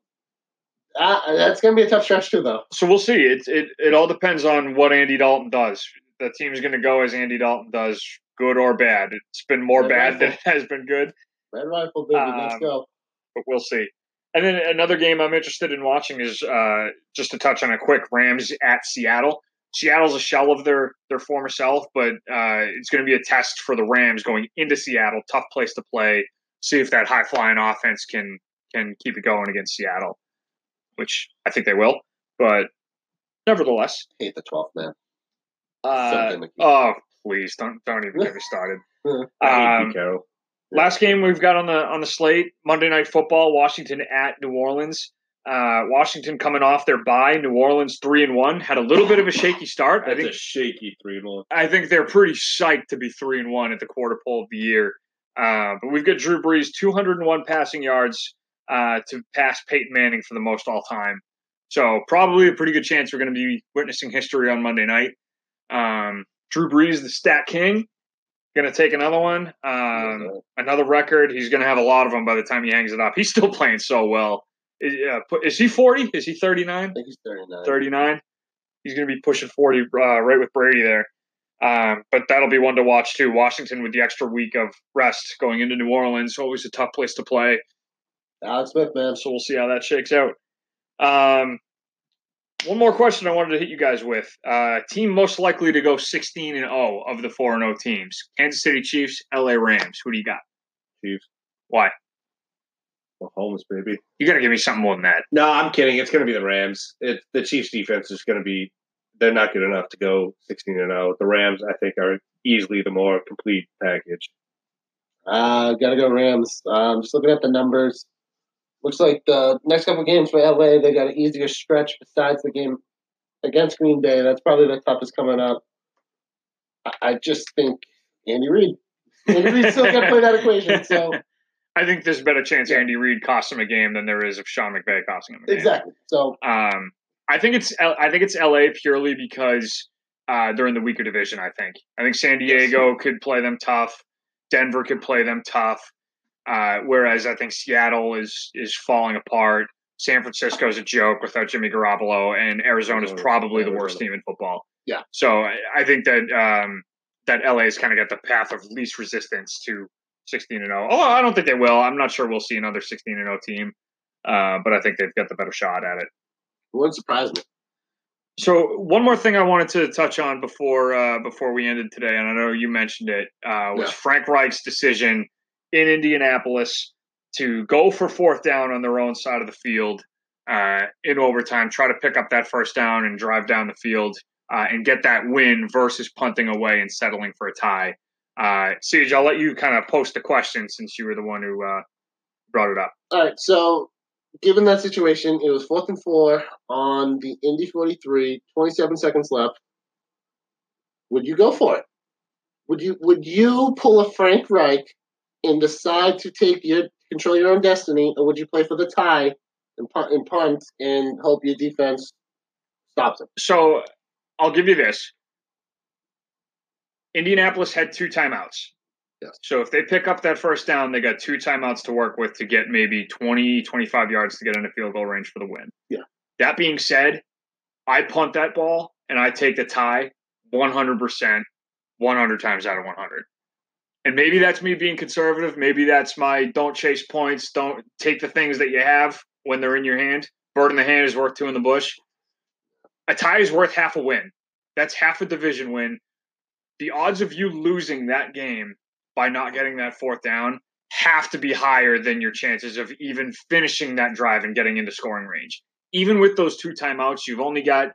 uh, that's going to be a tough stretch too, though. so we'll see. It it it all depends on what Andy Dalton does. The team's going to go as Andy Dalton does, good or bad. It's been more Red bad than it has been good. Red Rifle, baby, let's Um, go. but we'll see. And then another game I'm interested in watching is uh, just to touch on a quick Rams at Seattle. Seattle's a shell of their their former self, but uh, it's going to be a test for the Rams going into Seattle. Tough place to play. See if that high flying offense can can keep it going against Seattle, which I think they will. But nevertheless, Hate the 12th man. uh, oh please don't don't even get me started. Um, Carroll. Last game we've got on the on the slate Monday Night Football, Washington at New Orleans. Uh, Washington coming off their bye, New Orleans three and one had a little bit of a shaky start. I think a shaky three and one. I think they're pretty psyched to be three and one at the quarter pole of the year. Uh, but we've got Drew Brees, 201 passing yards uh, to pass Peyton Manning for the most all time. So probably a pretty good chance we're going to be witnessing history on Monday night. Um, Drew Brees, the stat king, going to take another one. Um, another record. He's going to have a lot of them by the time he hangs it up. He's still playing so well. Is, uh, is he 40? Is he 39? I think he's 39. 39. He's going to be pushing 40 uh, right with Brady there. Um, but that'll be one to watch too. Washington with the extra week of rest going into New Orleans, always a tough place to play. Alex Smith, man. So we'll see how that shakes out. Um, one more question I wanted to hit you guys with: uh, team most likely to go 16 and 0 of the 4 and 0 teams: Kansas City Chiefs, LA Rams. Who do you got? Chiefs. Why? Mahomes, baby. You got to give me something more than that. No, I'm kidding. It's going to be the Rams. It, the Chiefs' defense is going to be. They're not good enough to go 16 and 0. The Rams, I think, are easily the more complete package. Uh, gotta go Rams. Um, just looking at the numbers. Looks like the next couple games for LA, they got an easier stretch besides the game against Green Bay. That's probably the toughest coming up. I, I just think Andy Reid. Andy Reid still got to play that equation. So I think there's a better chance Yeah. Andy Reid costs him a game than there is of Sean McVay costing him a game. exactly. So Um, I think it's I think it's LA purely because uh, they're in the weaker division. I think I think San Diego could play them tough. Denver could play them tough. Uh, whereas I think Seattle is is falling apart. San Francisco is a joke without Jimmy Garoppolo, and Arizona's Arizona- probably the worst team in football. Yeah. So I, I think that um, that LA's kind of got the path of least resistance to 16 and 0. Oh, I don't think they will. I'm not sure we'll see another 16 and 0 team, uh, but I think they've got the better shot at it. it wouldn't surprise me. So one more thing I wanted to touch on before uh, before we ended today, and I know you mentioned it, uh, was Yeah. Frank Reich's decision in Indianapolis to go for fourth down on their own side of the field uh, in overtime, try to pick up that first down and drive down the field uh, and get that win versus punting away and settling for a tie. Uh, Siege, I'll let you kind of post the question since you were the one who uh, brought it up. All right. So given that situation, it was fourth and four on the Indy 43, 27 seconds left. Would you go for it? Would you would you pull a Frank Reich and decide to take your control your own destiny, or would you play for the tie and punt and punt and hope your defense stops it? So I'll give you this. Indianapolis had two timeouts. Yes. So if they pick up that first down, they got two timeouts to work with to get maybe 20, 25 yards to get into field goal range for the win. Yeah. That being said, I punt that ball and I take the tie 100%, 100 times out of 100. And maybe that's me being conservative. Maybe that's my don't chase points, don't take the things that you have when they're in your hand. Bird in the hand is worth two in the bush a tie is worth half a win. That's half a division win. The odds of you losing that game by not getting that fourth down have to be higher than your chances of even finishing that drive and getting into scoring range. Even with those two timeouts, you've only got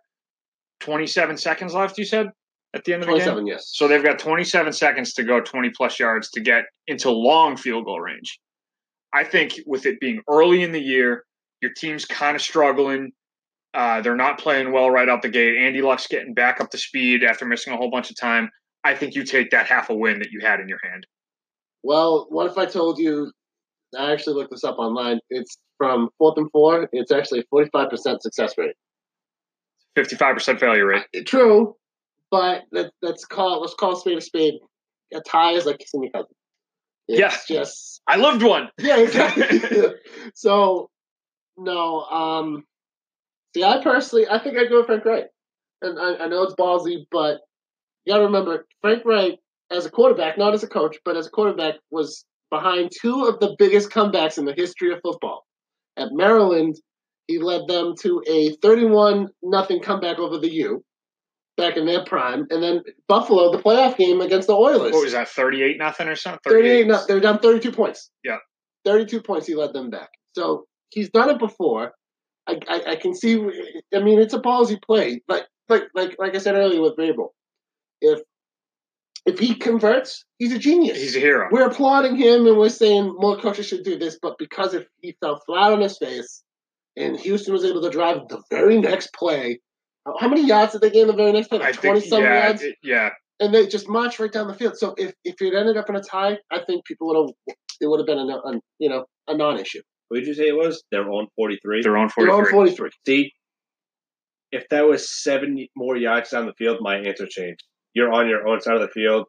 27 seconds left, you said, at the end of the game? 27, yes. So they've got 27 seconds to go 20 plus yards to get into long field goal range. I think with it being early in the year, your team's kind of struggling. Uh, they're not playing well right out the gate. Andy Luck's getting back up to speed after missing a whole bunch of time. I think you take that half a win that you had in your hand. Well, what if I told you? I actually looked this up online. It's from fourth and four. It's actually a forty-five percent success rate. 55% failure rate. True, but let, us call let's call spade a spade. A tie is like kissing your cousin. It's Yeah. just I loved one. yeah, exactly. so no, um, see, I personally, I think I'd go with Frank Reich, and I, I know it's ballsy, but you got to remember Frank Reich as a quarterback, not as a coach, but as a quarterback, was behind two of the biggest comebacks in the history of football. At Maryland, he led them to a 31 nothing comeback over the U back in their prime, and then Buffalo, the playoff game against the Oilers. What was that, 38 nothing or something? 38 no, they're down 32 points. Yeah. 32 points he led them back. So he's done it before. I, I, I can see I mean it's a ballsy play. But like like like I said earlier with Vrabel, if if he converts, he's a genius. He's a hero. we're applauding him and we're saying more coaches should do this, but because if he fell flat on his face and Houston was able to drive the very next play, how- how many yards did they gain the very next play? I Like 20 some yeah, yards? it- yeah. and they just marched right down the field. So if, if it ended up in a tie, I think people would have it would have been a, a you know a non-issue. What did you say it was? Their own 43. Their own They're on 43. See, if that was seven more yards down the field, my answer changed. You're on your own side of the field,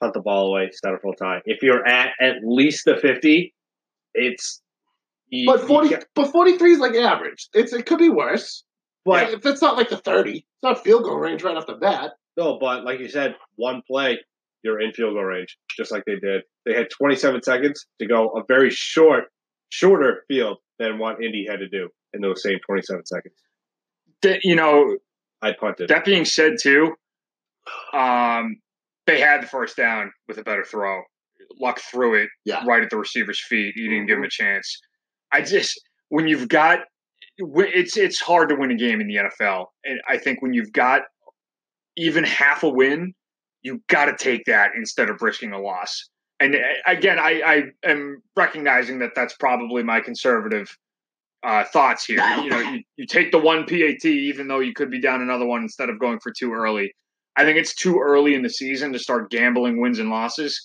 punt the ball away, start a full time. If you're at at least the 50, it's. you- But forty can't- but forty three is like average. It's it could be worse. But If it's not like the thirty, it's not field goal range right off the bat. no, but like you said, one play, you're in field goal range, just like they did. They had 27 seconds to go a very short, shorter field than what Indy had to do in those same 27 seconds. Th- You know, I punted. that being said, too, um, they had the first down with a better throw. Luck threw it Yeah. Mm-hmm. right at the receiver's feet. He didn't give him a chance. I just when you've got it's it's hard to win a game in the NFL, and I think when you've got even half a win, you got to take that instead of risking a loss. And uh, again, I, I am recognizing that that's probably my conservative uh, thoughts here. You know, you, you take the one PAT even though you could be down another one instead of going for too early. I think it's too early in the season to start gambling wins and losses.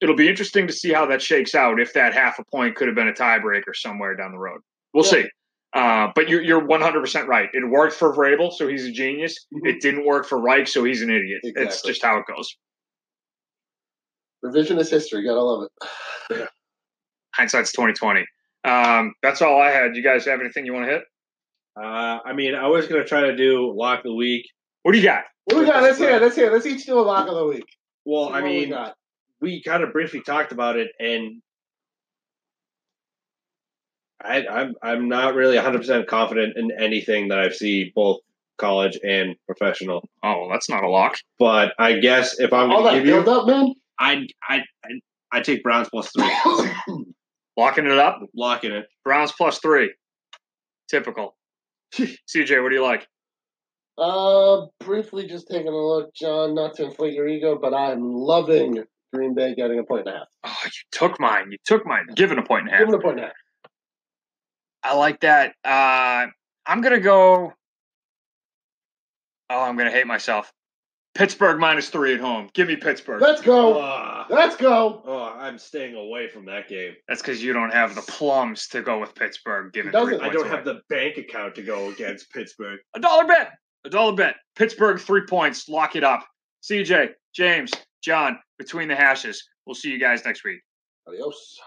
It'll be interesting to see how that shakes out. If that half a point could have been a tiebreaker somewhere down the road, we'll Yeah. see. Uh, but you're you're 100 percent right. It worked for Vrabel, so he's a genius. Mhm. It didn't work for Reich, so he's an idiot. It's just how it goes. Revisionist history, gotta love it. Hindsight's 2020. Um, that's all I had. You guys have anything you want to hit? Uh, I mean, I was going to try to do lock of the week. What do you got? What do we got? Let's hear. Let's hear. Let's each do a lock of the week. Well, I what we mean, got. we kind of briefly talked about it, and I, I'm I'm not really 100 percent confident in anything that I've seen, both college and professional. Oh, well, that's not a lock. But I guess if I'm all going that give build you, up, man. I I I take Browns plus three, Locking it up. locking it. Browns plus three. Typical. CJ, what do you like? Uh, briefly just taking a look, John. Not to inflate your ego, but I'm loving Green Bay getting a point and a half. Oh, you took mine. You took mine. Given a point and a half. Give them a point and a half. I like that. Uh, I'm gonna go. Oh, I'm gonna hate myself. Pittsburgh minus three at home. Give me Pittsburgh. Let's go. Oh, Let's go. oh, I'm staying away from that game. That's because you don't have the plums to go with Pittsburgh. Given I don't away. have the bank account to go against Pittsburgh. a dollar bet. A dollar bet. Pittsburgh three points. Lock it up. CJ, James, John, between the hashes. We'll see you guys next week. Adios.